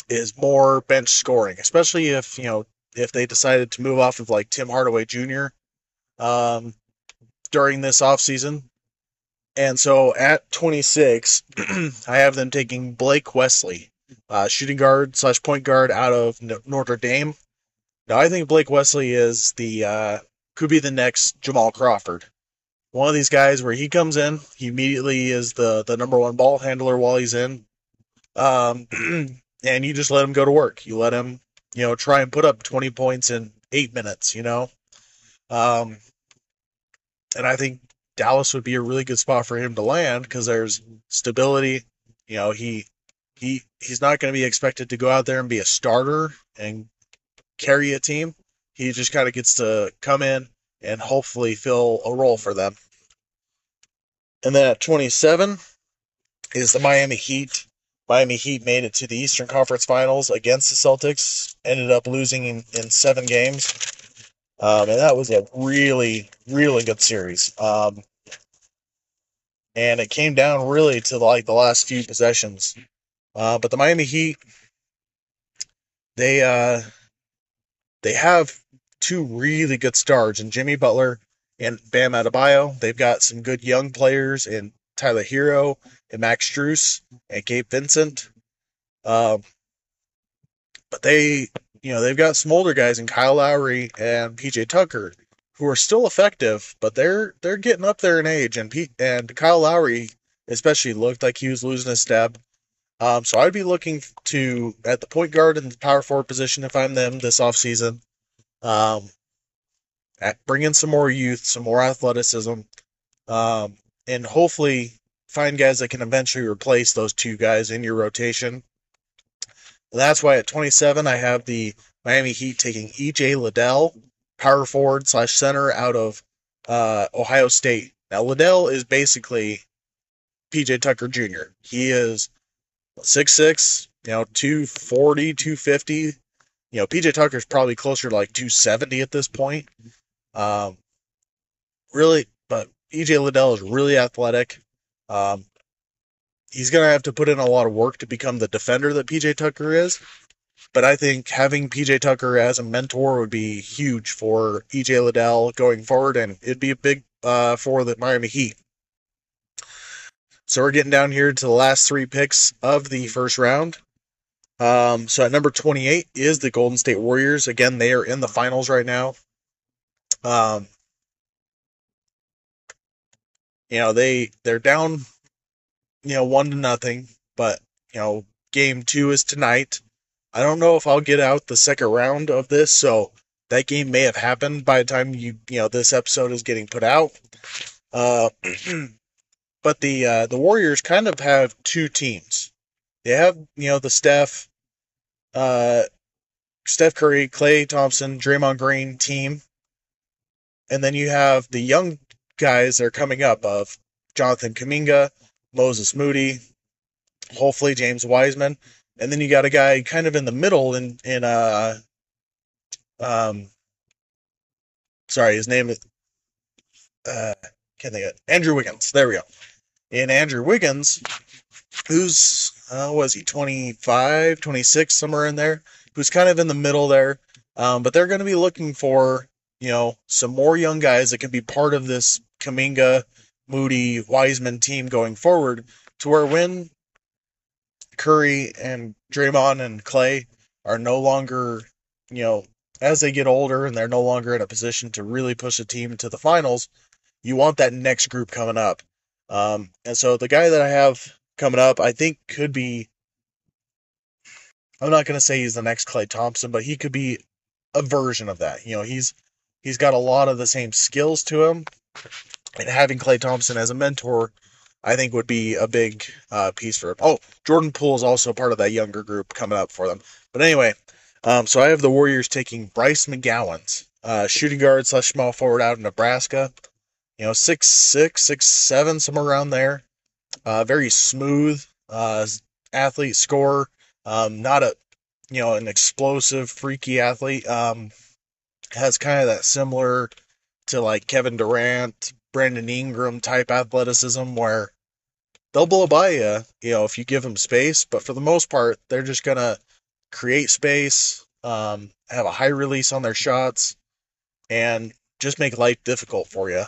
[SPEAKER 1] is more bench scoring, especially if you know if they decided to move off of like Tim Hardaway Jr. Um, during this offseason. And so at 26, I have them taking Blake Wesley, uh, shooting guard slash point guard out of Notre Dame. Now, I think Blake Wesley is the uh, could be the next Jamal Crawford. One of these guys where he comes in, he immediately is the the number one ball handler while he's in, um, and you just let him go to work. You let him, you know, try and put up 20 points in eight minutes. You know, um, and I think Dallas would be a really good spot for him to land because there's stability. You know, he he he's not going to be expected to go out there and be a starter and carry a team. He just kind of gets to come in and hopefully fill a role for them. And then at 27 is the Miami Heat. Miami Heat made it to the Eastern Conference Finals against the Celtics, ended up losing in, in seven games. Um, and that was a really, really good series. Um, and it came down really to like the last few possessions. Uh, but the Miami Heat, they uh, they have two really good stars in Jimmy Butler and Bam Adebayo. They've got some good young players in Tyler Herro and Max Strus and Gabe Vincent. Um, but they, you know, they've got some older guys in Kyle Lowry and PJ Tucker who are still effective, but they're they're getting up there in age. And P- and Kyle Lowry especially looked like he was losing his step. Um, so I'd be looking to at the point guard and the power forward position if I'm them this offseason. Um, at bring in some more youth, some more athleticism, um, and hopefully find guys that can eventually replace those two guys in your rotation. That's why at 27 I have the Miami Heat taking EJ Liddell, power forward slash center out of uh, Ohio State. Now Liddell is basically PJ Tucker Jr. He is six six, you know, 240, 250. You know, PJ Tucker's probably closer to like 270 at this point. Um, really, but EJ Liddell is really athletic. Um, he's going to have to put in a lot of work to become the defender that PJ Tucker is. But I think having PJ Tucker as a mentor would be huge for EJ Liddell going forward, and it'd be a big uh, for the Miami Heat. So we're getting down here to the last three picks of the first round. Um, so at number 28 is the Golden State Warriors. Again, they are in the finals right now. Um, you know, they they're down, you know, one to nothing, but you know, game two is tonight. I don't know if I'll get out the second round of this, so that game may have happened by the time you you know this episode is getting put out. Uh, but the uh, the Warriors kind of have two teams. They have you know the Steph, uh, Steph Curry, Klay Thompson, Draymond Green team, and then you have the young guys that are coming up of Jonathan Kuminga, Moses Moody, hopefully James Wiseman, and then you got a guy kind of in the middle in in uh um sorry his name is uh can't think of it. Andrew Wiggins. There we go in Andrew Wiggins, who's, uh, was he, 25, 26, somewhere in there, who's kind of in the middle there. Um, but they're going to be looking for, you know, some more young guys that can be part of this Kuminga, Moody, Wiseman team going forward to where when Curry and Draymond and Klay are no longer, you know, as they get older and they're no longer in a position to really push a team to the finals, you want that next group coming up. Um, and so the guy that I have coming up, I think could be. I'm not going to say he's the next Klay Thompson, but he could be a version of that. You know, he's he's got a lot of the same skills to him, and having Klay Thompson as a mentor, I think would be a big uh, piece for him. Oh, Jordan Poole is also part of that younger group coming up for them. But anyway, um, so I have the Warriors taking Bryce McGowens uh, shooting guard slash small forward out of Nebraska you know, six six, six seven, somewhere around there. Uh, very smooth uh, athlete, score. Um, not a you know an explosive, freaky athlete. Um, has kind of that similar to like Kevin Durant, Brandon Ingram type athleticism where they'll blow by you, you know, if you give them space. But for the most part, they're just gonna create space, um, have a high release on their shots, and just make life difficult for you.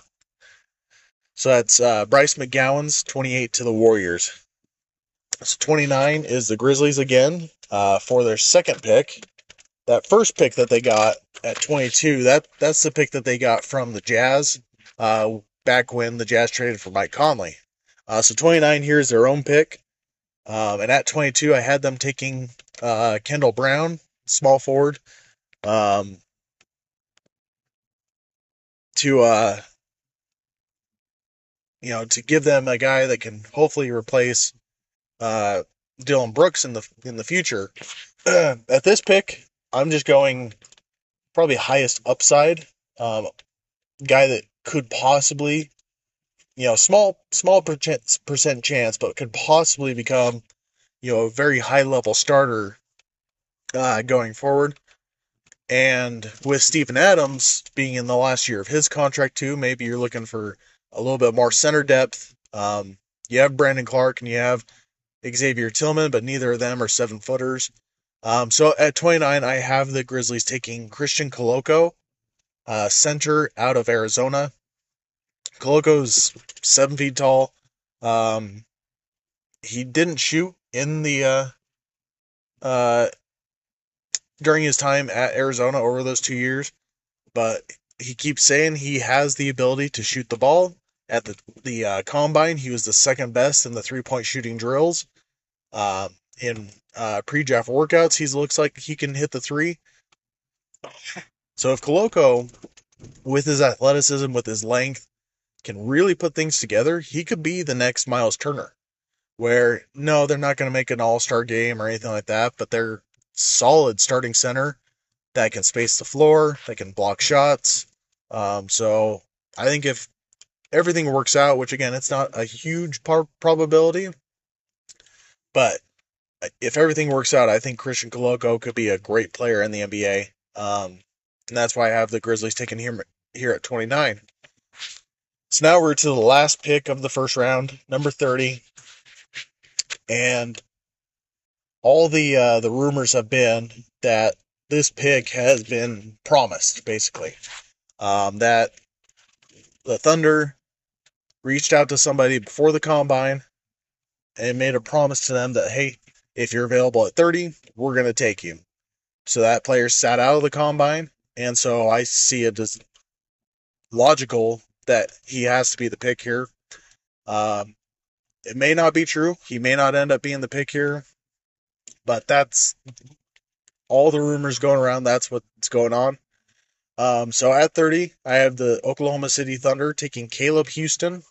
[SPEAKER 1] So that's uh, Bryce McGowens 28 to the Warriors. So 29 is the Grizzlies again uh, for their second pick. That first pick that they got at 22, that that's the pick that they got from the Jazz uh, back when the Jazz traded for Mike Conley. Uh, so 29 here is their own pick. Um, and at 22, I had them taking uh, Kendall Brown, small forward, um, to uh, you know to give them a guy that can hopefully replace uh, Dillon Brooks in the in the future. at this pick, I'm just going probably highest upside um, guy that could possibly you know, small small percent percent chance, but could possibly become, you know, a very high level starter uh, going forward. And with Steven Adams being in the last year of his contract too, maybe you're looking for a little bit more center depth. Um, you have Brandon Clarke and you have Xavier Tillman, but neither of them are seven footers. Um, so at 29, I have the Grizzlies taking Christian Koloko, uh, center out of Arizona. Koloko's seven feet tall. Um, he didn't shoot in the uh, uh, during his time at Arizona over those two years, but he keeps saying he has the ability to shoot the ball. At the the uh, combine, he was the second best in the three point shooting drills. Uh, in uh, pre draft workouts, he looks like he can hit the three. So if Koloko, with his athleticism, with his length, can really put things together, he could be the next Myles Turner. Where no, they're not going to make an all star game or anything like that, but they're solid starting center that can space the floor, that can block shots. Um, so I think if everything works out, which again, it's not a huge par- probability, but if everything works out, I think Christian Koloko could be a great player in the NBA. Um, and that's why I have the Grizzlies taking him here at 29. So now we're to the last pick of the first round, number 30. And all the uh, the rumors have been that this pick has been promised, basically. Um, that the Thunder reached out to somebody before the combine and made a promise to them that, hey, if you're available at 30, we're going to take you. So that player sat out of the combine. And so I see it as logical that he has to be the pick here. Um, it may not be true. He may not end up being the pick here, but that's all the rumors going around. That's what's going on. Um, so at 30, I have the Oklahoma City Thunder taking Caleb Houstan,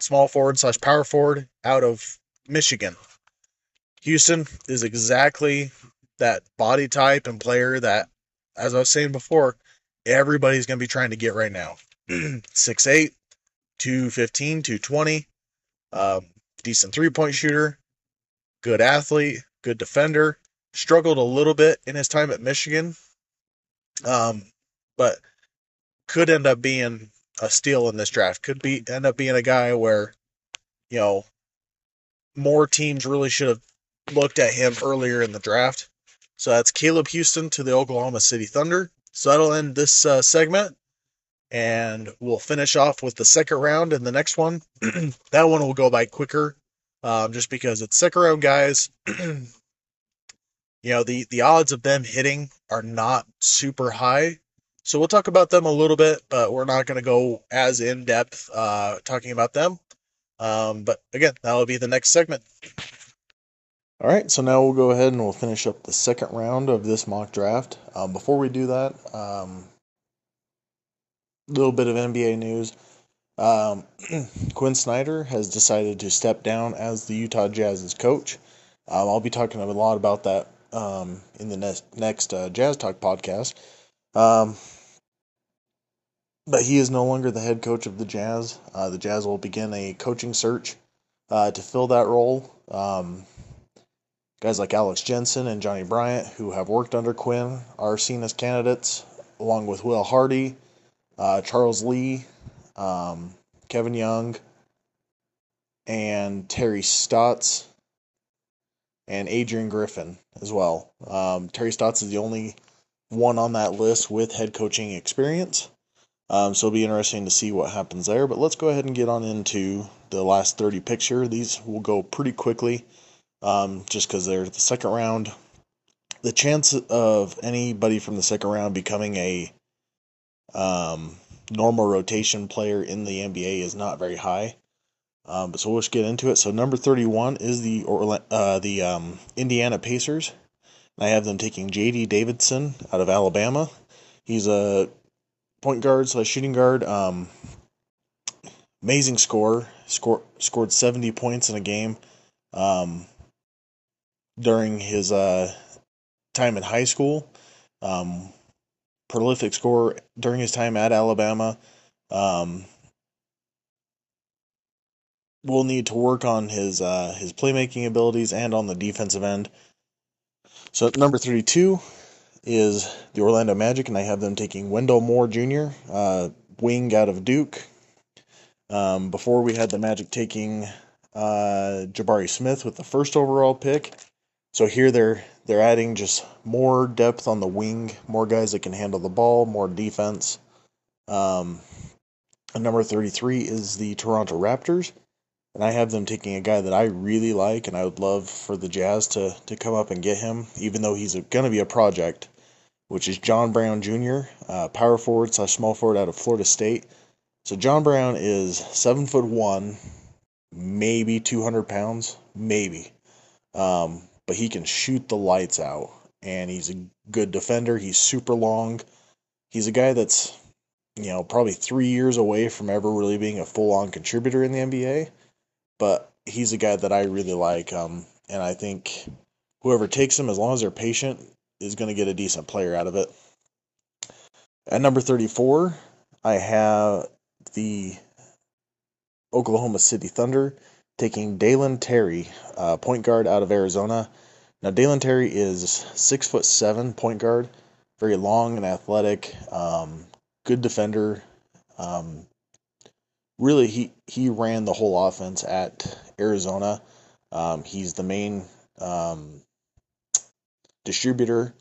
[SPEAKER 1] small forward slash power forward out of Michigan. Houstan is exactly that body type and player that, as I was saying before, everybody's going to be trying to get right now. 6'8, 215, 220. Um, decent three point shooter, good athlete, good defender. Struggled a little bit in his time at Michigan, um, but could end up being a steal in this draft. Could be end up being a guy where, you know, more teams really should have looked at him earlier in the draft. So that's Caleb Houstan to the Oklahoma City Thunder. So that'll end this uh, segment and we'll finish off with the second round and the next one. that one will go by quicker, um, just because it's second round guys. you know, the the odds of them hitting are not super high, so we'll talk about them a little bit, but we're not going to go as in depth uh, talking about them. Um, but again, that will be the next segment. All right, so now we'll go ahead and we'll finish up the second round of this mock draft. Um, before we do that, um, little bit of NBA news. Um, Quin Snyder has decided to step down as the Utah Jazz's coach. Um, I'll be talking a lot about that um, in the next next uh, Jazz Talk podcast. Um, but he is no longer the head coach of the Jazz. Uh, the Jazz will begin a coaching search uh, to fill that role. Um, guys like Alex Jensen and Johnny Bryant, who have worked under Quin, are seen as candidates, along with Will Hardy, uh, Charles Lee, um, Kevin Young, and Terry Stotts, and Adrian Griffin as well. Um, Terry Stotts is the only one on that list with head coaching experience. Um, so it'll be interesting to see what happens there. But let's go ahead and get on into the last 30 picture. These will go pretty quickly um, just because they're the second round. the chance of anybody from the second round becoming a um, normal rotation player in the NBA is not very high. Um, but so let's get into it. So number 31 is the uh, the um, Indiana Pacers. I have them taking J.D. Davison out of Alabama. He's a point guard slash shooting guard. Um, amazing score. Score scored 70 points in a game um, during his uh, time in high school. Um, prolific scorer during his time at Alabama. Um, will need to work on his uh, his playmaking abilities and on the defensive end. So number 32 is the Orlando Magic, and I have them taking Wendell Moore Jr., uh, wing out of Duke. Um, before we had the Magic taking uh, Jabari Smith with the first overall pick. So here they're they're adding just more depth on the wing, more guys that can handle the ball, more defense. Um, number 33 is the Toronto Raptors and I have them taking a guy that I really like, and I would love for the Jazz to to come up and get him, even though he's going to be a project, which is John Brown Jr., uh, power forward slash small forward out of Florida State. So John Brown is seven foot one, maybe two hundred pounds, maybe, um, but he can shoot the lights out, and he's a good defender. He's super long. He's a guy that's you know probably three years away from ever really being a full on contributor in the NBA but he's a guy that I really like. Um, and I think whoever takes him, as long as they're patient, is going to get a decent player out of it. At number 34, I have the Oklahoma City Thunder taking Dalen Terry, uh, point guard out of Arizona. Now, Dalen Terry is six foot seven point guard, very long and athletic, um, good defender, um, really he he ran the whole offense at Arizona. Um, he's the main um, distributor.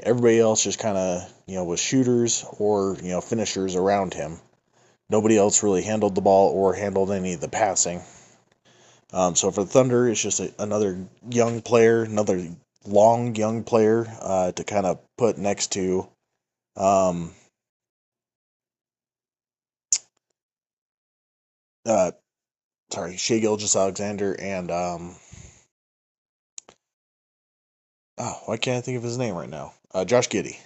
[SPEAKER 1] Everybody else just kind of you know was shooters or you know finishers around him. Nobody else really handled the ball or handled any of the passing. Um, so for the Thunder, it's just a, another young player, another long young player uh, to kind of put next to um, uh, sorry, Shai Gilgeous-Alexander and um, oh, why can't I think of his name right now? Uh, Josh Giddey.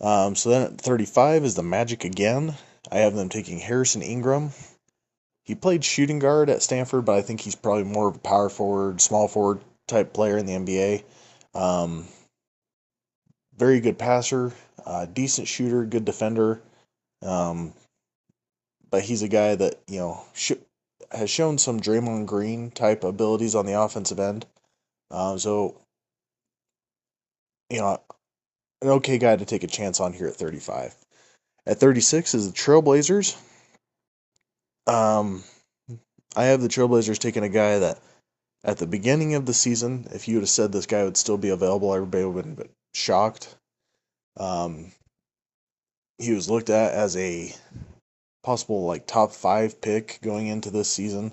[SPEAKER 1] Um, so then at 35 is the Magic again. I have them taking Harrison Ingram. He played shooting guard at Stanford, but I think he's probably more of a power forward, small forward type player in the NBA. Um, very good passer, uh, decent shooter, good defender. Um, but he's a guy that you know sh- has shown some Draymond Green type abilities on the offensive end. Um, so, you know, an okay guy to take a chance on here at 35. At 36 is the Trailblazers. Um, I have the Trailblazers taking a guy that at the beginning of the season, if you would have said this guy would still be available, everybody would have been shocked. Um, he was looked at as a possible like top five pick going into this season.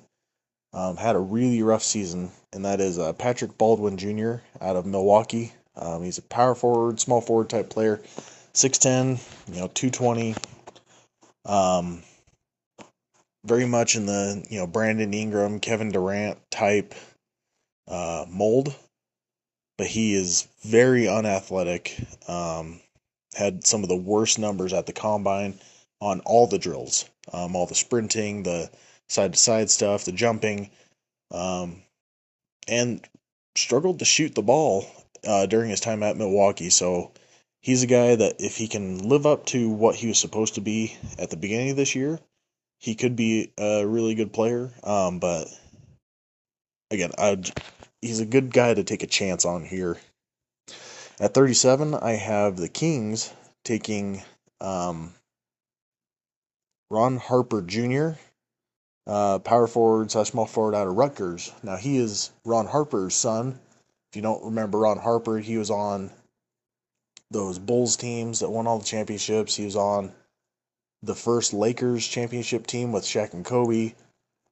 [SPEAKER 1] Um, had a really rough season, and that is uh, Patrick Baldwin Jr. out of Milwaukee. Um, he's a power forward, small forward type player, six ten, you know, two twenty. Um, very much in the you know Brandon Ingram, Kevin Durant type uh, mold, but he is very unathletic. Um, had some of the worst numbers at the combine on all the drills, um, all the sprinting, the side to side stuff, the jumping, um, and struggled to shoot the ball uh, during his time at Milwaukee. So he's a guy that if he can live up to what he was supposed to be at the beginning of this year, he could be a really good player. Um, but again, I'd, he's a good guy to take a chance on here. At 37, I have the Kings taking um, Ron Harper Jr., uh, power forward slash small forward out of Rutgers. Now he is Ron Harper's son. If you don't remember Ron Harper, he was on those Bulls teams that won all the championships. He was on the first Lakers championship team with Shaq and Kobe.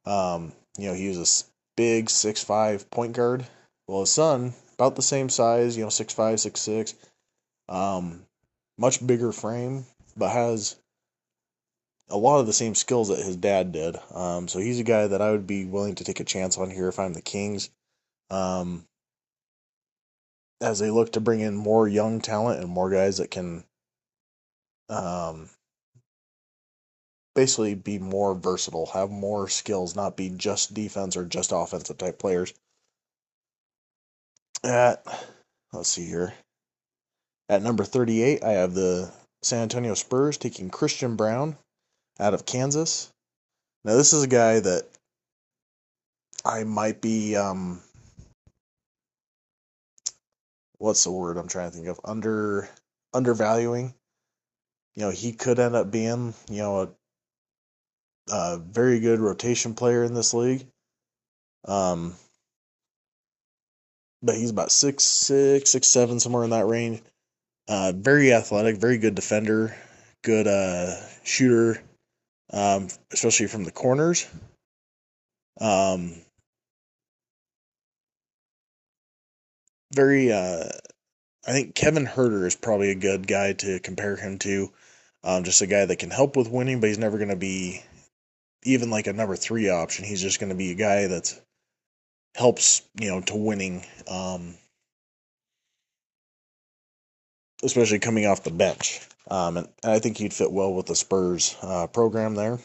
[SPEAKER 1] Um, you know, he was a big six five point guard. Well, his son, about the same size, you know, six five, six six. Um, much bigger frame, but has a lot of the same skills that his dad did. Um, so he's a guy that I would be willing to take a chance on here if I'm the Kings. Um, as they look to bring in more young talent and more guys that can um, basically be more versatile, have more skills, not be just defense or just offensive type players. At let's see here. At number 38, I have the San Antonio Spurs taking Christian Braun out of Kansas. Now this is a guy that I might be um what's the word I'm trying to think of under undervaluing. You know, he could end up being, you know, a a very good rotation player in this league. Um, but he's about six six six seven somewhere in that range. Uh, very athletic, very good defender, good uh, shooter, um, especially from the corners. Um, very, uh, I think Kevin Huerter is probably a good guy to compare him to. Um, just a guy that can help with winning, but he's never going to be even like a number three option. He's just going to be a guy that helps, you know, to winning, um, especially coming off the bench. Um, and, I think he'd fit well with the Spurs uh, program there.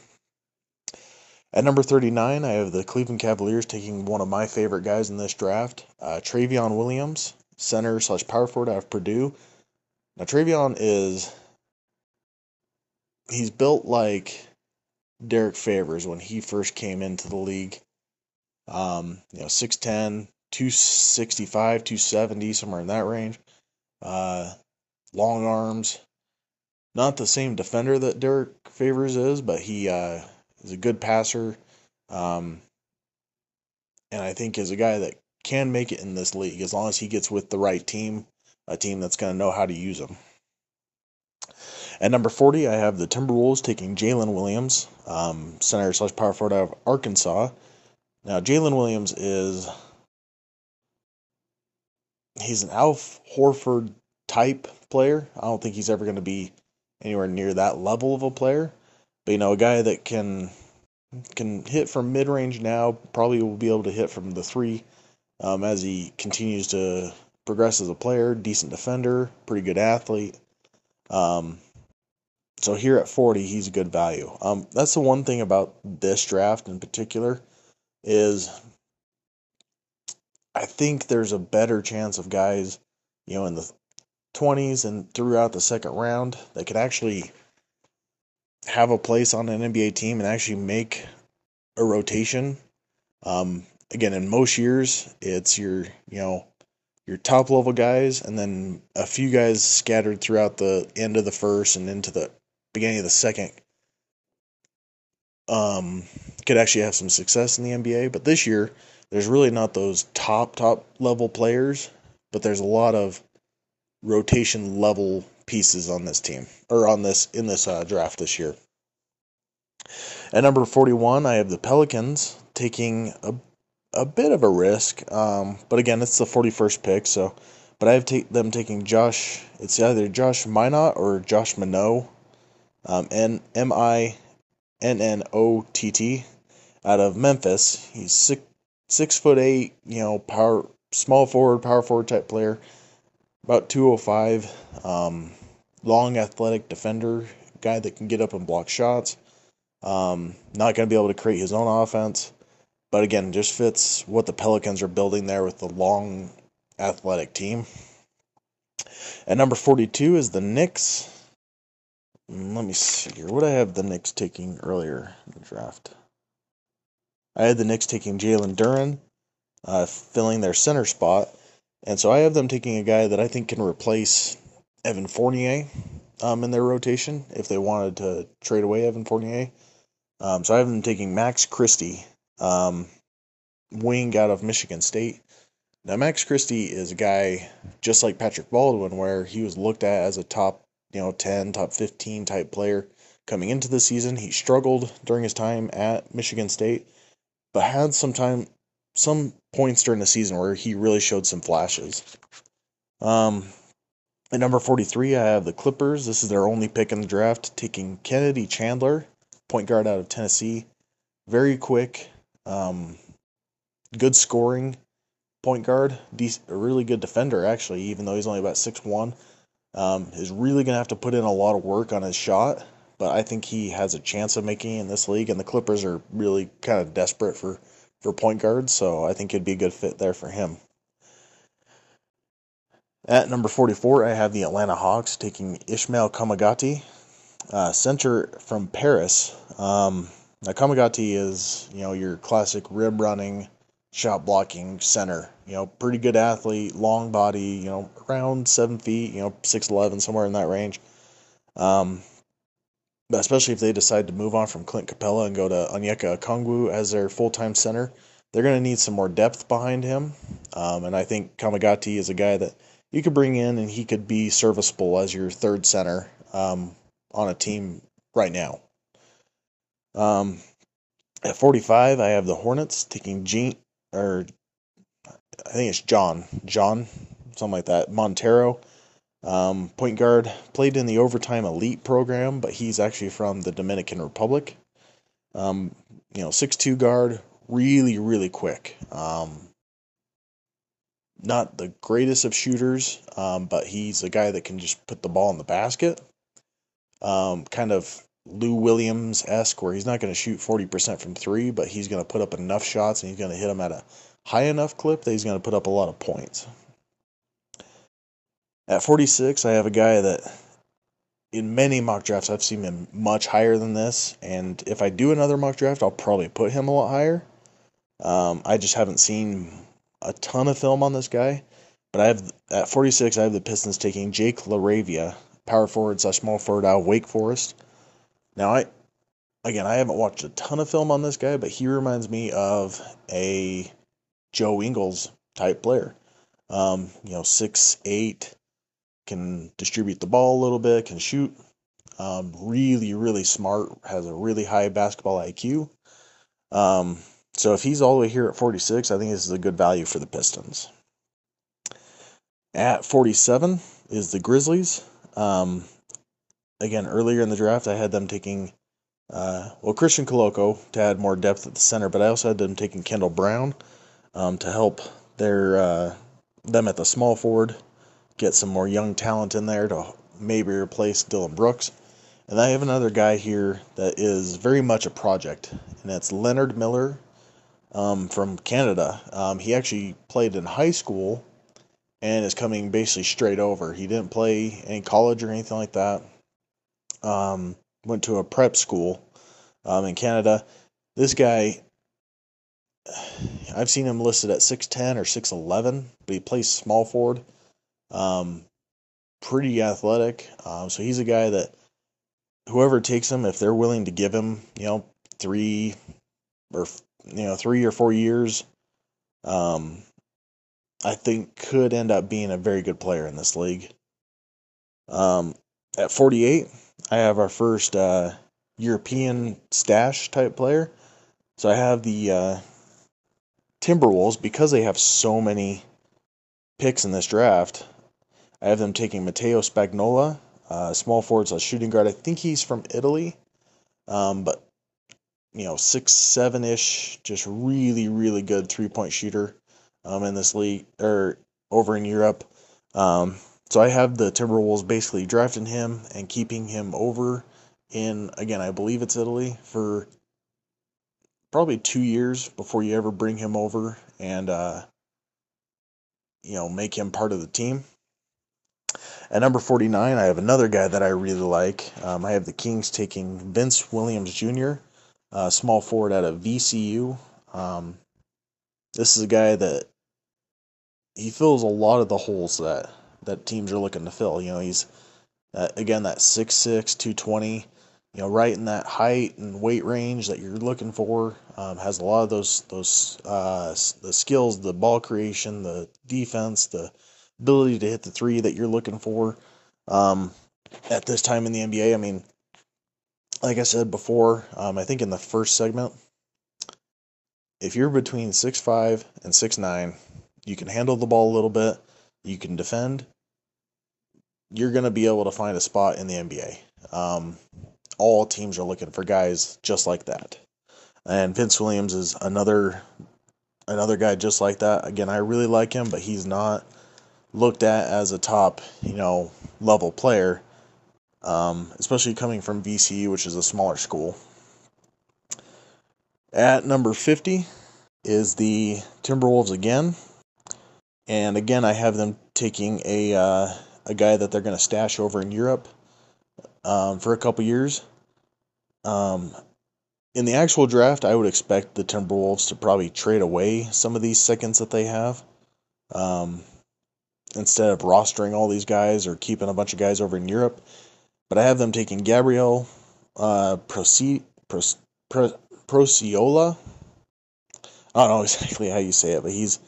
[SPEAKER 1] At number 39, I have the Cleveland Cavaliers taking one of my favorite guys in this draft, uh, Trevion Williams, center slash power forward out of Purdue. Now, Trevion is, he's built like Derrick Favors when he first came into the league. Um, you know, 6'10, 265, 270, somewhere in that range. Uh, long arms. Not the same defender that Derrick Favors is, but he uh, is a good passer. Um, and I think is a guy that can make it in this league as long as he gets with the right team, a team that's going to know how to use him. At number 40, I have the Timberwolves taking Jaylin Williams, um, center slash power forward out of Arkansas. Now, Jaylin Williams is. He's an Al Horford type player. I don't think he's ever going to be anywhere near that level of a player. But, you know, a guy that can can hit from mid range now, probably will be able to hit from the three um, as he continues to progress as a player. Decent defender, pretty good athlete. Um, so here at 40, he's a good value. Um, that's the one thing about this draft in particular is I think there's a better chance of guys, you know, in the 20s and throughout the second round that could actually have a place on an NBA team and actually make a rotation. Um, again, in most years, it's your, you know, your top level guys and then a few guys scattered throughout the end of the first and into the beginning of the second um, could actually have some success in the NBA. But this year, there's really not those top, top level players, but there's a lot of rotation level pieces on this team or on this in this uh, draft this year. At number 41, I have the Pelicans taking a a bit of a risk, um, but again, it's the 41st pick, so. But I have ta- them taking Josh. It's either Josh Minott or Josh Minot, um, N M I N N O T T, out of Memphis. He's six six foot eight, you know, power small forward, power forward type player, about two oh five. Um, long athletic defender, guy that can get up and block shots. Um, not going to be able to create his own offense, but again, just fits what the Pelicans are building there with the long athletic team. At number 42 is the Knicks. Mm, let me see here. What I have the Knicks taking earlier in the draft? I had the Knicks taking Jalen Duren, uh, filling their center spot. And so I have them taking a guy that I think can replace Evan Fournier um, in their rotation if they wanted to trade away Evan Fournier. Um, so I have them taking Max Christie, um, wing out of Michigan State. Now, Max Christie is a guy just like Patrick Baldwin, where he was looked at as a top you know, 10, top 15 type player coming into the season. He struggled during his time at Michigan State, but had some time, some points during the season where he really showed some flashes. Um, at number 43, I have the Clippers. This is their only pick in the draft, taking Kennedy Chandler, point guard out of Tennessee. Very quick, um, good scoring point guard, a really good defender, actually, even though he's only about 6'1. Um, is really going to have to put in a lot of work on his shot, but I think he has a chance of making it in this league, and the Clippers are really kind of desperate for, for point guards, so I think it'd be a good fit there for him. At number 44, I have the Atlanta Hawks taking Ismael Kamagate, uh, center from Paris. Um, now, Kamagate is, you know, your classic rim running, shot blocking center. You know, pretty good athlete, long body, you know, around seven feet, you know, 6'11, somewhere in that range. Um, especially if they decide to move on from Clint Capela and go to Onyeka Okongwu as their full time center, they're going to need some more depth behind him. Um, and I think Kamagate is a guy that you could bring in and he could be serviceable as your third center um, on a team right now. Um, at 45, I have the Hornets taking Gene, or I think it's John, John, something like that, Montero. Um, point guard played in the overtime elite program, but he's actually from the Dominican Republic. Um, you know, six-two guard, really, really quick. Um, not the greatest of shooters, um, but he's a guy that can just put the ball in the basket. Um, kind of Lou Williams esque, where he's not going to shoot 40% from three, but he's going to put up enough shots and he's going to hit them at a high enough clip that he's going to put up a lot of points. At 46, I have a guy that in many mock drafts I've seen him much higher than this, and if I do another mock draft, I'll probably put him a lot higher. Um, I just haven't seen a ton of film on this guy, but I have at 46 I have the Pistons taking Jake LaRavia, power forward slash small forward out of Wake Forest. Now I again I haven't watched a ton of film on this guy, but he reminds me of a Joe Ingles type player. Um, you know, six eight, can distribute the ball a little bit, can shoot. Um, really, really smart, has a really high basketball IQ. Um, so if he's all the way here at 46, I think this is a good value for the Pistons. At 47 is the Grizzlies. Um, again, earlier in the draft, I had them taking, uh, well, Christian Koloko to add more depth at the center, but I also had them taking Kendall Brown um, to help their uh, them at the small forward, get some more young talent in there to maybe replace Dillon Brooks. And I have another guy here that is very much a project, and that's Leonard Miller um, from Canada. Um, he actually played in high school and is coming basically straight over. He didn't play in college or anything like that. Um, went to a prep school um, in Canada. This guy, I've seen him listed at 6'10 or 6'11, but he plays small forward. Um, pretty athletic. Um, so he's a guy that whoever takes him, if they're willing to give him, you know, three or you know three or four years, um, I think could end up being a very good player in this league. Um, at 48, I have our first uh, European stash type player. So I have the uh, Timberwolves because they have so many picks in this draft. I have them taking Matteo Spagnola, uh, small forward, so shooting guard. I think he's from Italy, um, but you know, six seven ish, just really really good three point shooter um, in this league or over in Europe. Um, so I have the Timberwolves basically drafting him and keeping him over in again I believe it's Italy for probably two years before you ever bring him over and uh, you know make him part of the team. At number 49, I have another guy that I really like. Um, I have the Kings taking Vince Williams Jr uh, small forward out of VCU. Um, this is a guy that he fills a lot of the holes that that teams are looking to fill. You know, he's uh, again that 6'6", 220, you know, right in that height and weight range that you're looking for. Um, has a lot of those those uh, the skills, the ball creation, the defense, the ability to hit the three that you're looking for. Um, at this time in the NBA, I mean, like I said before, um, I think in the first segment, if you're between six five and six nine, you can handle the ball a little bit, you can defend, you're going to be able to find a spot in the NBA. Um, all teams are looking for guys just like that. And Vince Williams is another another guy just like that. Again, I really like him, but he's not looked at as a top, you know, level player, um, especially coming from VCU, which is a smaller school. At number 50 is the Timberwolves again. And again, I have them taking a, uh, a guy that they're going to stash over in Europe um, for a couple years. Um, in the actual draft, I would expect the Timberwolves to probably trade away some of these seconds that they have. Um, instead of rostering all these guys or keeping a bunch of guys over in Europe. But I have them taking Gabriel uh, Pro- Prociola. I don't know exactly how you say it, but he's,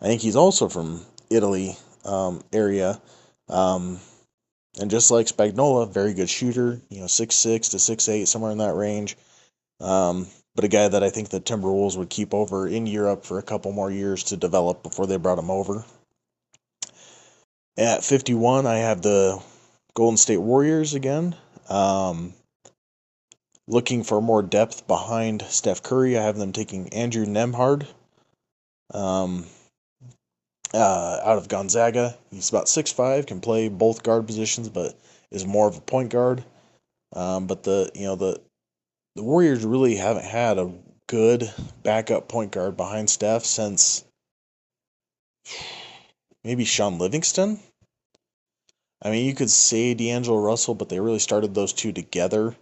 [SPEAKER 1] I think he's also from Italy um, area. Um, and just like Spagnola, very good shooter, you know, six six to six eight, somewhere in that range. Um, but a guy that I think the Timberwolves would keep over in Europe for a couple more years to develop before they brought him over. At 51, I have the Golden State Warriors again. Um, looking for more depth behind Steph Curry, I have them taking Andrew Nembhard um, uh, out of Gonzaga. He's about 6'5", can play both guard positions, but is more of a point guard. Um, but the you know the the Warriors really haven't had a good backup point guard behind Steph since maybe Shaun Livingston. I mean, you could say D'Angelo Russell, but they really started those two together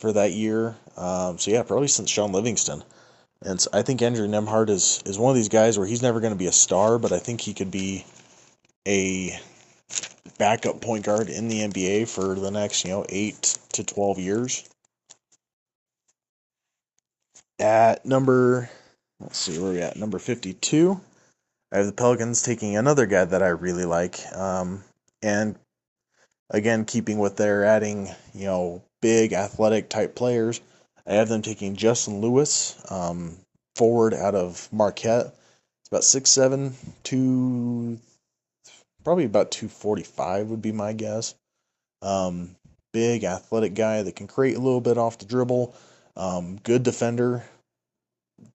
[SPEAKER 1] for that year. Um, so yeah, probably since Shaun Livingston. And so I think Andrew Nembhard is is one of these guys where he's never going to be a star, but I think he could be a backup point guard in the NBA for the next you know eight to twelve years. At number, let's see where we at number fifty two. I have the Pelicans taking another guy that I really like, um, and again keeping with their adding you know big athletic type players. I have them taking Justin Lewis, um, forward out of Marquette. It's about six seven, two, probably about two forty five would be my guess. Um, big athletic guy that can create a little bit off the dribble. Um, good defender,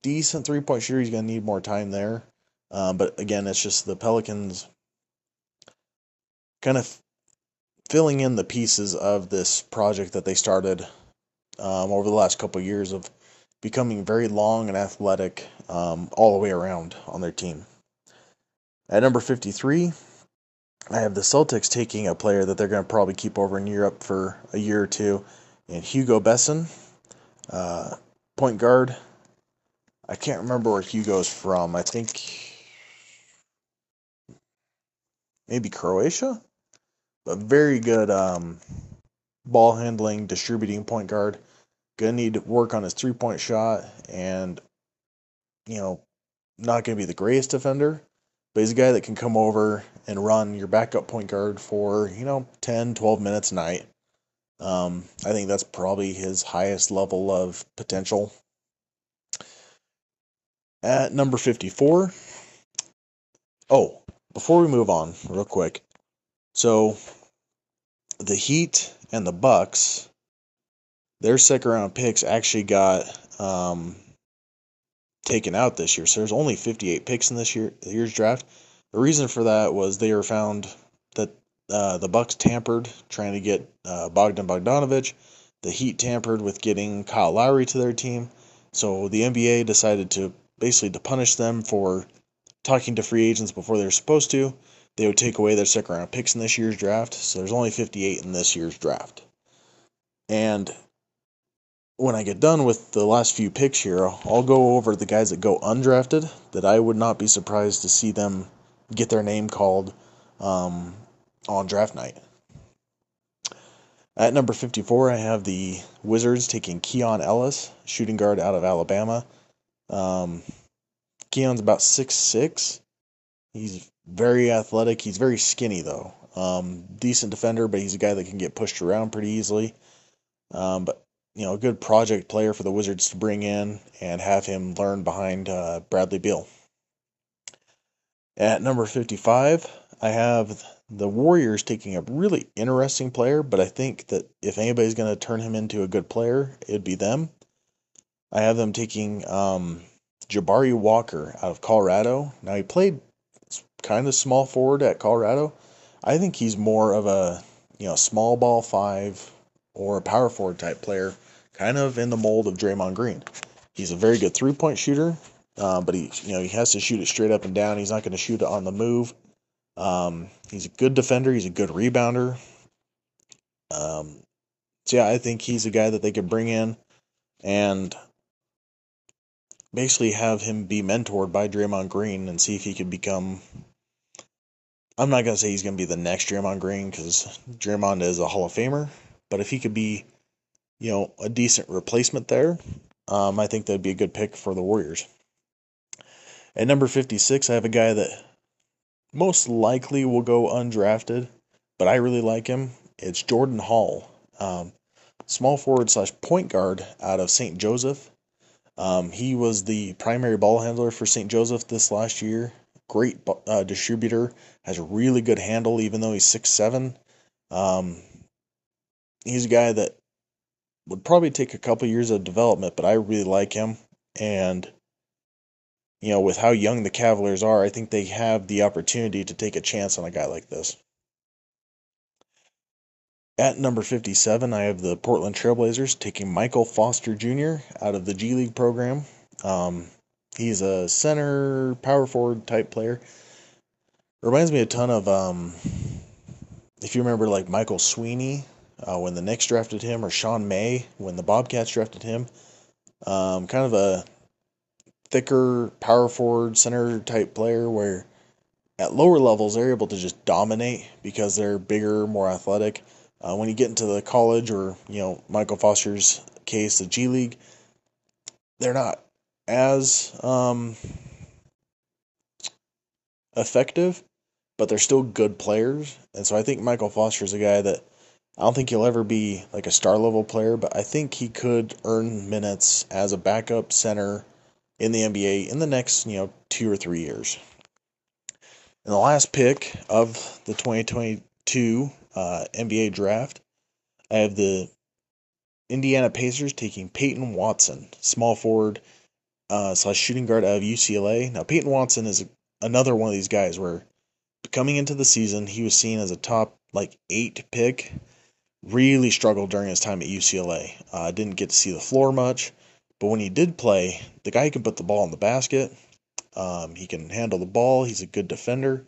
[SPEAKER 1] decent three point shooter. He's to need more time there. Um, but again, it's just the Pelicans kind of filling in the pieces of this project that they started um, over the last couple of years of becoming very long and athletic um, all the way around on their team. At number 53, I have the Celtics taking a player that they're going to probably keep over in Europe for a year or two, and Hugo Besson, uh, point guard. I can't remember where Hugo's from. I think maybe Croatia, but very good um, ball handling, distributing point guard. Gonna need to work on his three point shot, and you know, not gonna be the greatest defender, but he's a guy that can come over and run your backup point guard for you know 10, 12 minutes a night. Um, I think that's probably his highest level of potential. At number 54. Oh, before we move on, real quick. So, the Heat and the Bucks, their second round picks actually got um, taken out this year. So there's only 58 picks in this year year's draft. The reason for that was they were found that uh, the Bucks tampered trying to get uh, Bogdan Bogdanovich. The Heat tampered with getting Kyle Lowry to their team. So the NBA decided to basically to punish them for talking to free agents before they're supposed to. They would take away their second round picks in this year's draft. So there's only 58 in this year's draft. And when I get done with the last few picks here, I'll go over the guys that go undrafted that I would not be surprised to see them get their name called um, on draft night. At number 54, I have the Wizards taking Keon Ellis, shooting guard out of Alabama. Um, Keon's about six six. He's very athletic. He's very skinny, though. Um, decent defender, but he's a guy that can get pushed around pretty easily. Um, but you know, a good project player for the Wizards to bring in and have him learn behind uh, Bradley Beal. At number 55, I have the Warriors taking a really interesting player, but I think that if anybody's going to turn him into a good player, it'd be them. I have them taking um, Jabari Walker out of Colorado. Now, he played kind of small forward at Colorado. I think he's more of a you know small ball five or a power forward type player, kind of in the mold of Draymond Green. He's a very good three point shooter, uh, but he you know he has to shoot it straight up and down. He's not going to shoot it on the move. Um, he's a good defender. He's a good rebounder. Um, so yeah, I think he's a guy that they could bring in and basically have him be mentored by Draymond Green and see if he could become. I'm not gonna say he's gonna be the next Draymond Green because Draymond is a Hall of Famer, but if he could be, you know, a decent replacement there, um, I think that'd be a good pick for the Warriors. At number 56, I have a guy that most likely will go undrafted, but I really like him. It's Jordan Hall, um, small forward slash point guard out of St. Joseph. Um, he was the primary ball handler for St. Joseph this last year. Great uh, distributor, has a really good handle, even though he's six seven. Um, he's a guy that would probably take a couple years of development, but I really like him. And you know, with how young the Cavaliers are, I think they have the opportunity to take a chance on a guy like this. At number 57, I have the Portland Trailblazers taking Michael Foster Jr. out of the G League program. Um, he's a center, power forward type player. Reminds me a ton of, um, if you remember, like Michael Sweetney uh, when the Knicks drafted him, or Sean May when the Bobcats drafted him. Um, kind of a thicker power forward center type player where at lower levels they're able to just dominate because they're bigger, more athletic. Uh, when you get into the college or you know Michael Foster's case, the G League, they're not as um, effective, but they're still good players. And so I think Michael Foster is a guy that I don't think he'll ever be like a star level player, but I think he could earn minutes as a backup center in the NBA in the next, you know, two or three years. And the last pick of the 2022 uh, NBA draft, I have the Indiana Pacers taking Peyton Watson, small forward uh, slash shooting guard out of UCLA. Now, Peyton Watson is another one of these guys where coming into the season, he was seen as a top like eight pick. Really struggled during his time at UCLA. Uh, didn't get to see the floor much. But when he did play, the guy can put the ball in the basket. Um, he can handle the ball. He's a good defender.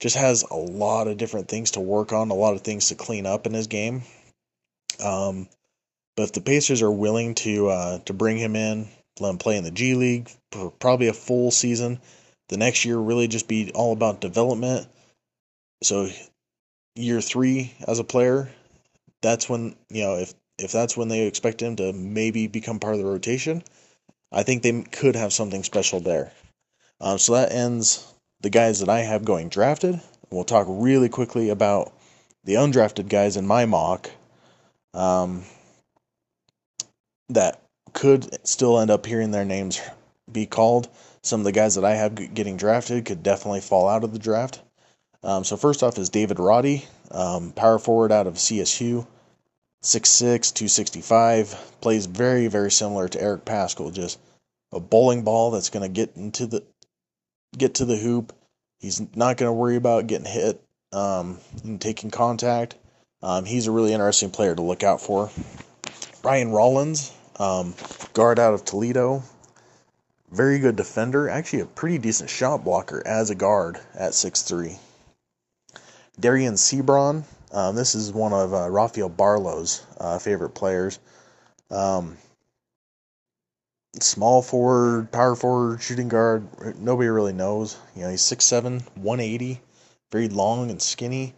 [SPEAKER 1] Just has a lot of different things to work on, a lot of things to clean up in his game. Um, but if the Pacers are willing to uh, to bring him in, let him play in the G League for probably a full season, the next year really just be all about development. So year three as a player, that's when you know if if that's when they expect him to maybe become part of the rotation, I think they could have something special there. Um, so that ends the guys that I have going drafted. We'll talk really quickly about the undrafted guys in my mock um, that could still end up hearing their names be called. Some of the guys that I have getting drafted could definitely fall out of the draft. Um, so first off is David Roddy, um, power forward out of CSU. 6'6", 265, plays very, very similar to Eric Paschall, just a bowling ball that's going to get into the get to the hoop. He's not going to worry about getting hit um, and taking contact. Um, he's a really interesting player to look out for. Ryan Rollins, um, guard out of Toledo, very good defender, actually a pretty decent shot blocker as a guard at 6'3". Dereon Seabron, um, this is one of uh, Rafael Barlow's uh, favorite players. Um, small forward, power forward, shooting guard. Nobody really knows. You know, he's 6'7", 180, very long and skinny,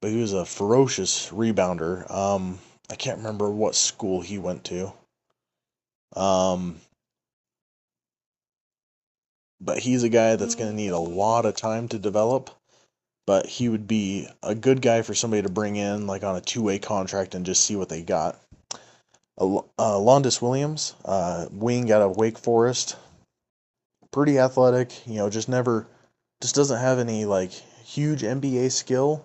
[SPEAKER 1] but he was a ferocious rebounder. Um, I can't remember what school he went to. Um, but he's a guy that's going to need a lot of time to develop but he would be a good guy for somebody to bring in like on a two-way contract and just see what they got. Uh, Alondes Williams, uh, wing out of Wake Forest, pretty athletic. You know, just never, just doesn't have any like huge NBA skill,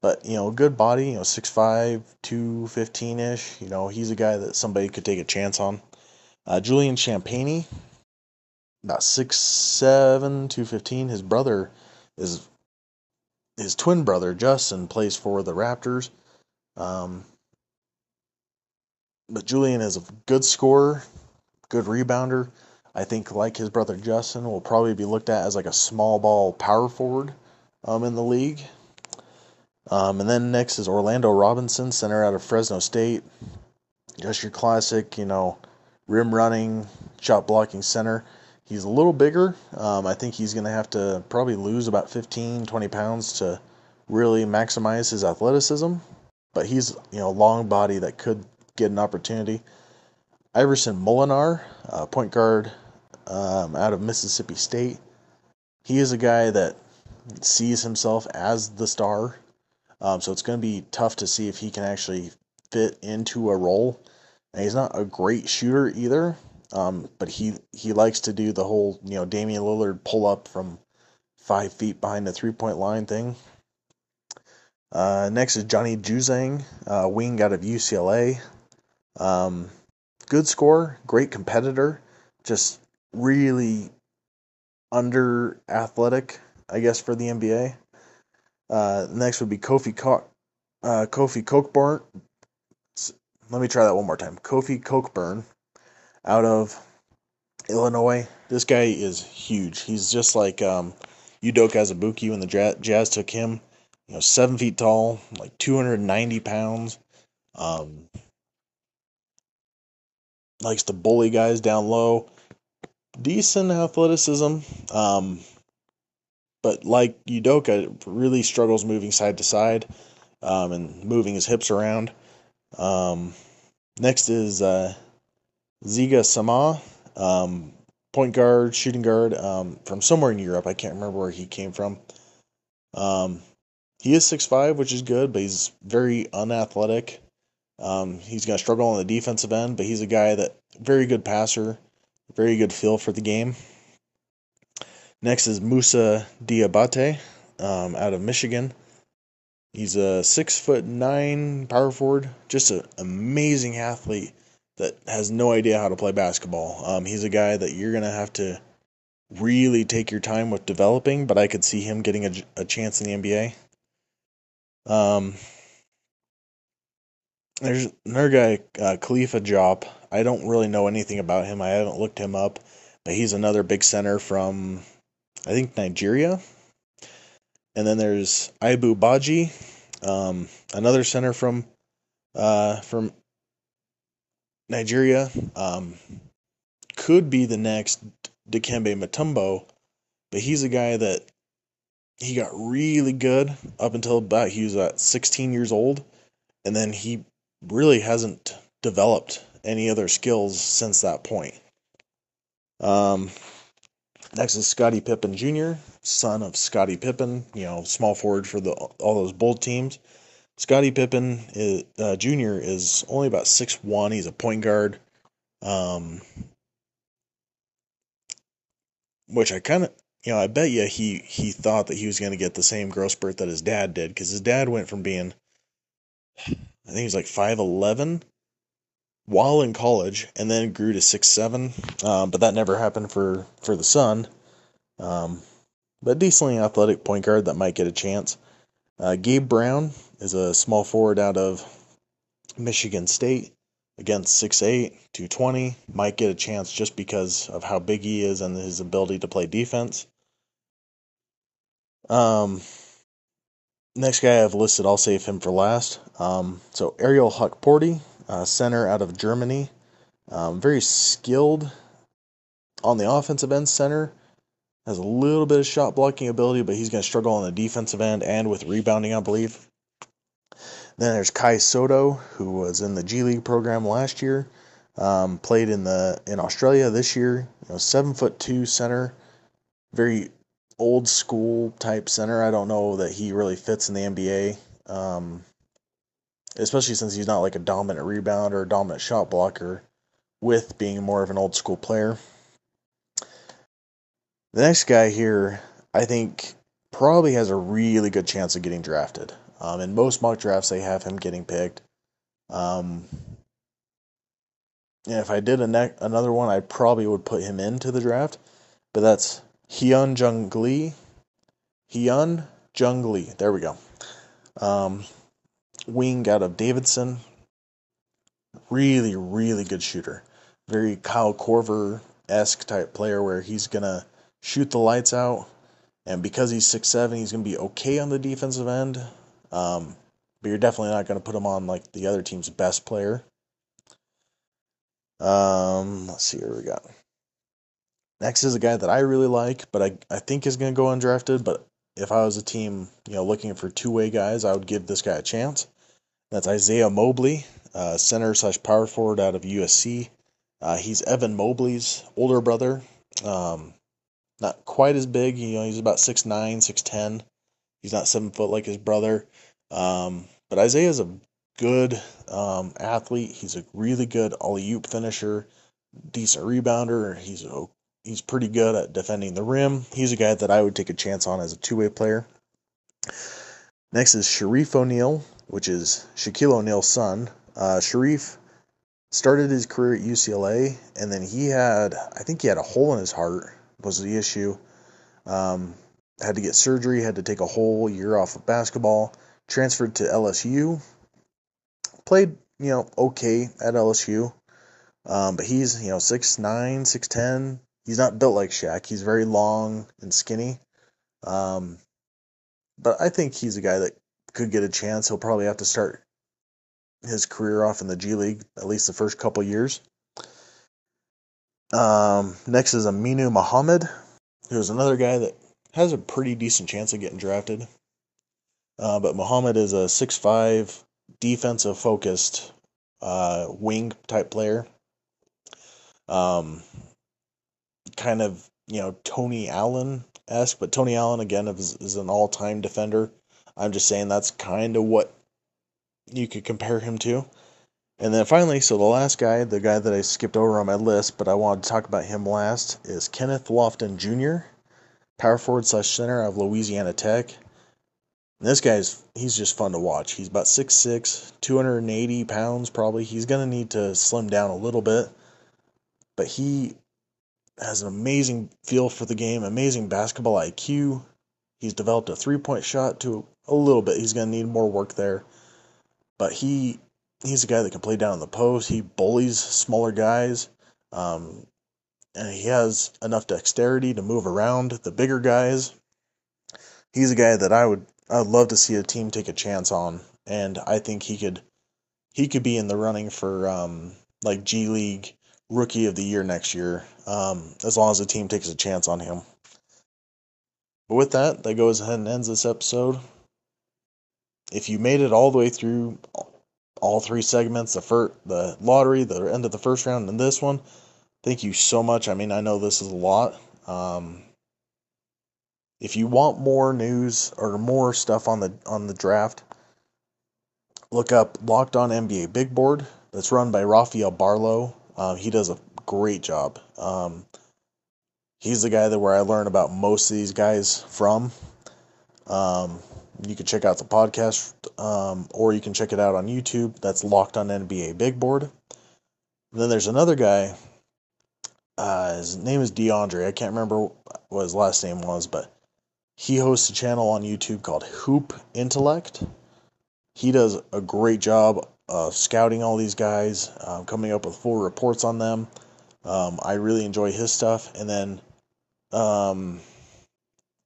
[SPEAKER 1] but you know, good body. You know, 6'5", 215 ish. You know, he's a guy that somebody could take a chance on. Uh, Julian Champagnie, about 6'7", 215. His brother is his twin brother Justin plays for the Raptors. Um, but Julian is a good scorer, good rebounder. I think, like his brother Justin, will probably be looked at as like a small ball power forward um, in the league. Um, and then next is Orlando Robinson, center out of Fresno State. Just your classic, you know, rim running, shot blocking center. He's a little bigger. Um, I think he's going to have to probably lose about 15, 20 pounds to really maximize his athleticism. But he's, you know, a long body that could get an opportunity. Iverson Molinar, uh, point guard um, out of Mississippi State. He is a guy that sees himself as the star. Um, so it's going to be tough to see if he can actually fit into a role. And he's not a great shooter either, um, but he he likes to do the whole you know Damian Lillard pull up from five feet behind the three point line thing. Uh, next is Johnny Juzang, uh, wing out of UCLA. Um, good score, great competitor, just really under athletic, I guess, for the NBA. Uh, next would be Kofi Co- uh, Kofi Cockburn. Let me try that one more time. Kofi Cockburn out of Illinois. This guy is huge. He's just like um, Udoka Azubuike when the Jazz took him. You know, seven feet tall, like 290 pounds. Um, likes to bully guys down low decent athleticism, um, but like Udoka, really struggles moving side to side um, and moving his hips around. Um, next is uh, Ziga Sama, um, point guard, shooting guard um, from somewhere in Europe. I can't remember where he came from. Um, he is six five, which is good, but he's very unathletic. Um, he's going to struggle on the defensive end, but he's a guy that very good passer, very good feel for the game. Next is Moussa Diabate um, out of Michigan. He's a six foot nine power forward, just an amazing athlete that has no idea how to play basketball. Um, he's a guy that you're gonna have to really take your time with developing, but I could see him getting a, a chance in the NBA. Um, there's another guy, uh, Khalifa Diop. I don't really know anything about him. I haven't looked him up, but he's another big center from, I think, Nigeria. And then there's Ibou Badji, um, another center from uh, from Nigeria. Um, could be the next Dikembe Mutombo, but he's a guy that he got really good up until about he was at 16 years old, and then he really hasn't developed any other skills since that point. Um, next is Scottie Pippen Jr., son of Scottie Pippen, you know, small forward for the all those bold teams. Scottie Pippen is, uh, Jr. is only about six one. He's a point guard, um, which I kind of, you know, I bet you he he thought that he was going to get the same growth spurt that his dad did because his dad went from being I think he was like 5'11 while in college and then grew to 6'7. Um, but that never happened for, for the son. Um, but decently athletic point guard that might get a chance. Uh, Gabe Brown is a small forward out of Michigan State. Against 6'8, 220. Might get a chance just because of how big he is and his ability to play defense. Um, next guy I've listed, I'll save him for last. Um, so Ariel Hukporti, uh, center out of Germany, um, very skilled on the offensive end center. Has a little bit of shot blocking ability, but he's going to struggle on the defensive end and with rebounding, I believe. Then there's Kai Sotto, who was in the G League program last year, um, played in the in Australia this year. You know, seven foot two center, very old school type center. I don't know that he really fits in the NBA. Um, especially since he's not like a dominant rebounder or dominant shot blocker, with being more of an old school player. The next guy here, I think, probably has a really good chance of getting drafted. Um, in most mock drafts, they have him getting picked. Um, and if I did a ne- another one, I probably would put him into the draft. But that's Hyun Jung Lee. Hyun Jung Lee. There we go. Um, wing out of Davidson. Really, really good shooter. Very Kyle Korver esque type player where he's going to shoot the lights out. And because he's six seven, he's going to be okay on the defensive end. Um, but you're definitely not going to put him on like the other team's best player. Um, let's see what we got. Next is a guy that I really like, but I, I think is going to go undrafted. But if I was a team, you know, looking for two way guys, I would give this guy a chance. That's Isaiah Mobley, uh, center slash power forward out of USC. Uh, he's Evan Mobley's older brother. Um, not quite as big, you know, he's about 6'9, 6'10. He's not seven foot like his brother. Um, but Isaiah's a good um, athlete. He's a really good alley oop finisher, decent rebounder. He's a, he's pretty good at defending the rim. He's a guy that I would take a chance on as a two way player. Next is Shareef O'Neal, which is Shaquille O'Neal's son. Uh, Shareef started his career at UCLA, and then he had, I think he had a hole in his heart was the issue. Um, had to get surgery, had to take a whole year off of basketball, transferred to LSU, played, you know, okay at LSU. Um, but he's, you know, 6'9, 6'10. He's not built like Shaq. He's very long and skinny. Um, but I think he's a guy that could get a chance. He'll probably have to start his career off in the G League, at least the first couple years. Um, next is Aminu Mohammed, who's another guy that has a pretty decent chance of getting drafted. Uh, but Mohammed is a 6'5 defensive focused uh, wing type player. Um, kind of, you know, Tony Allen esque, but Tony Allen, again, is, is an all time defender. I'm just saying that's kind of what you could compare him to. And then finally, so the last guy, the guy that I skipped over on my list, but I wanted to talk about him last, is Kenneth Lofton Jr., power forward slash center of Louisiana Tech. And this guy's he's just fun to watch. He's about 6'6, 280 pounds probably. He's gonna need to slim down a little bit. But he has an amazing feel for the game, amazing basketball IQ. He's developed a three point shot to a little bit. He's gonna need more work there. But he he's a guy that can play down in the post. He bullies smaller guys. Um, and he has enough dexterity to move around the bigger guys. He's a guy that I would I'd love to see a team take a chance on, and I think he could he could be in the running for um, like G League Rookie of the Year next year, um, as long as the team takes a chance on him. But with that, that goes ahead and ends this episode. If you made it all the way through all three segments, the first, the lottery, the end of the first round, and this one, thank you so much. I mean, I know this is a lot. Um, if you want more news or more stuff on the on the draft, look up Locked On NBA Big Board. That's run by Rafael Barlowe. Um, he does a great job. Um, he's the guy that where I learn about most of these guys from. Um, you can check out the podcast, um, or you can check it out on YouTube. That's Locked On NBA Big Board. And then there's another guy. Uh, his name is DeAndre. I can't remember what his last name was, but he hosts a channel on YouTube called Hoop Intellect. He does a great job of scouting all these guys, um, coming up with full reports on them. Um, I really enjoy his stuff. And then um,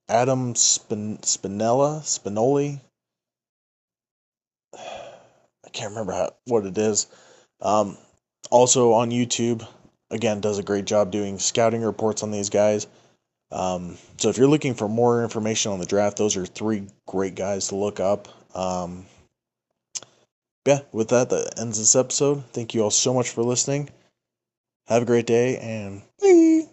[SPEAKER 1] Adam Spin- Spinella, Spinoli. I can't remember how, what it is. Um, also on YouTube, again, does a great job doing scouting reports on these guys. Um, so if you're looking for more information on the draft, those are three great guys to look up. Um, yeah, with that, that ends this episode. Thank you all so much for listening. Have a great day and bye.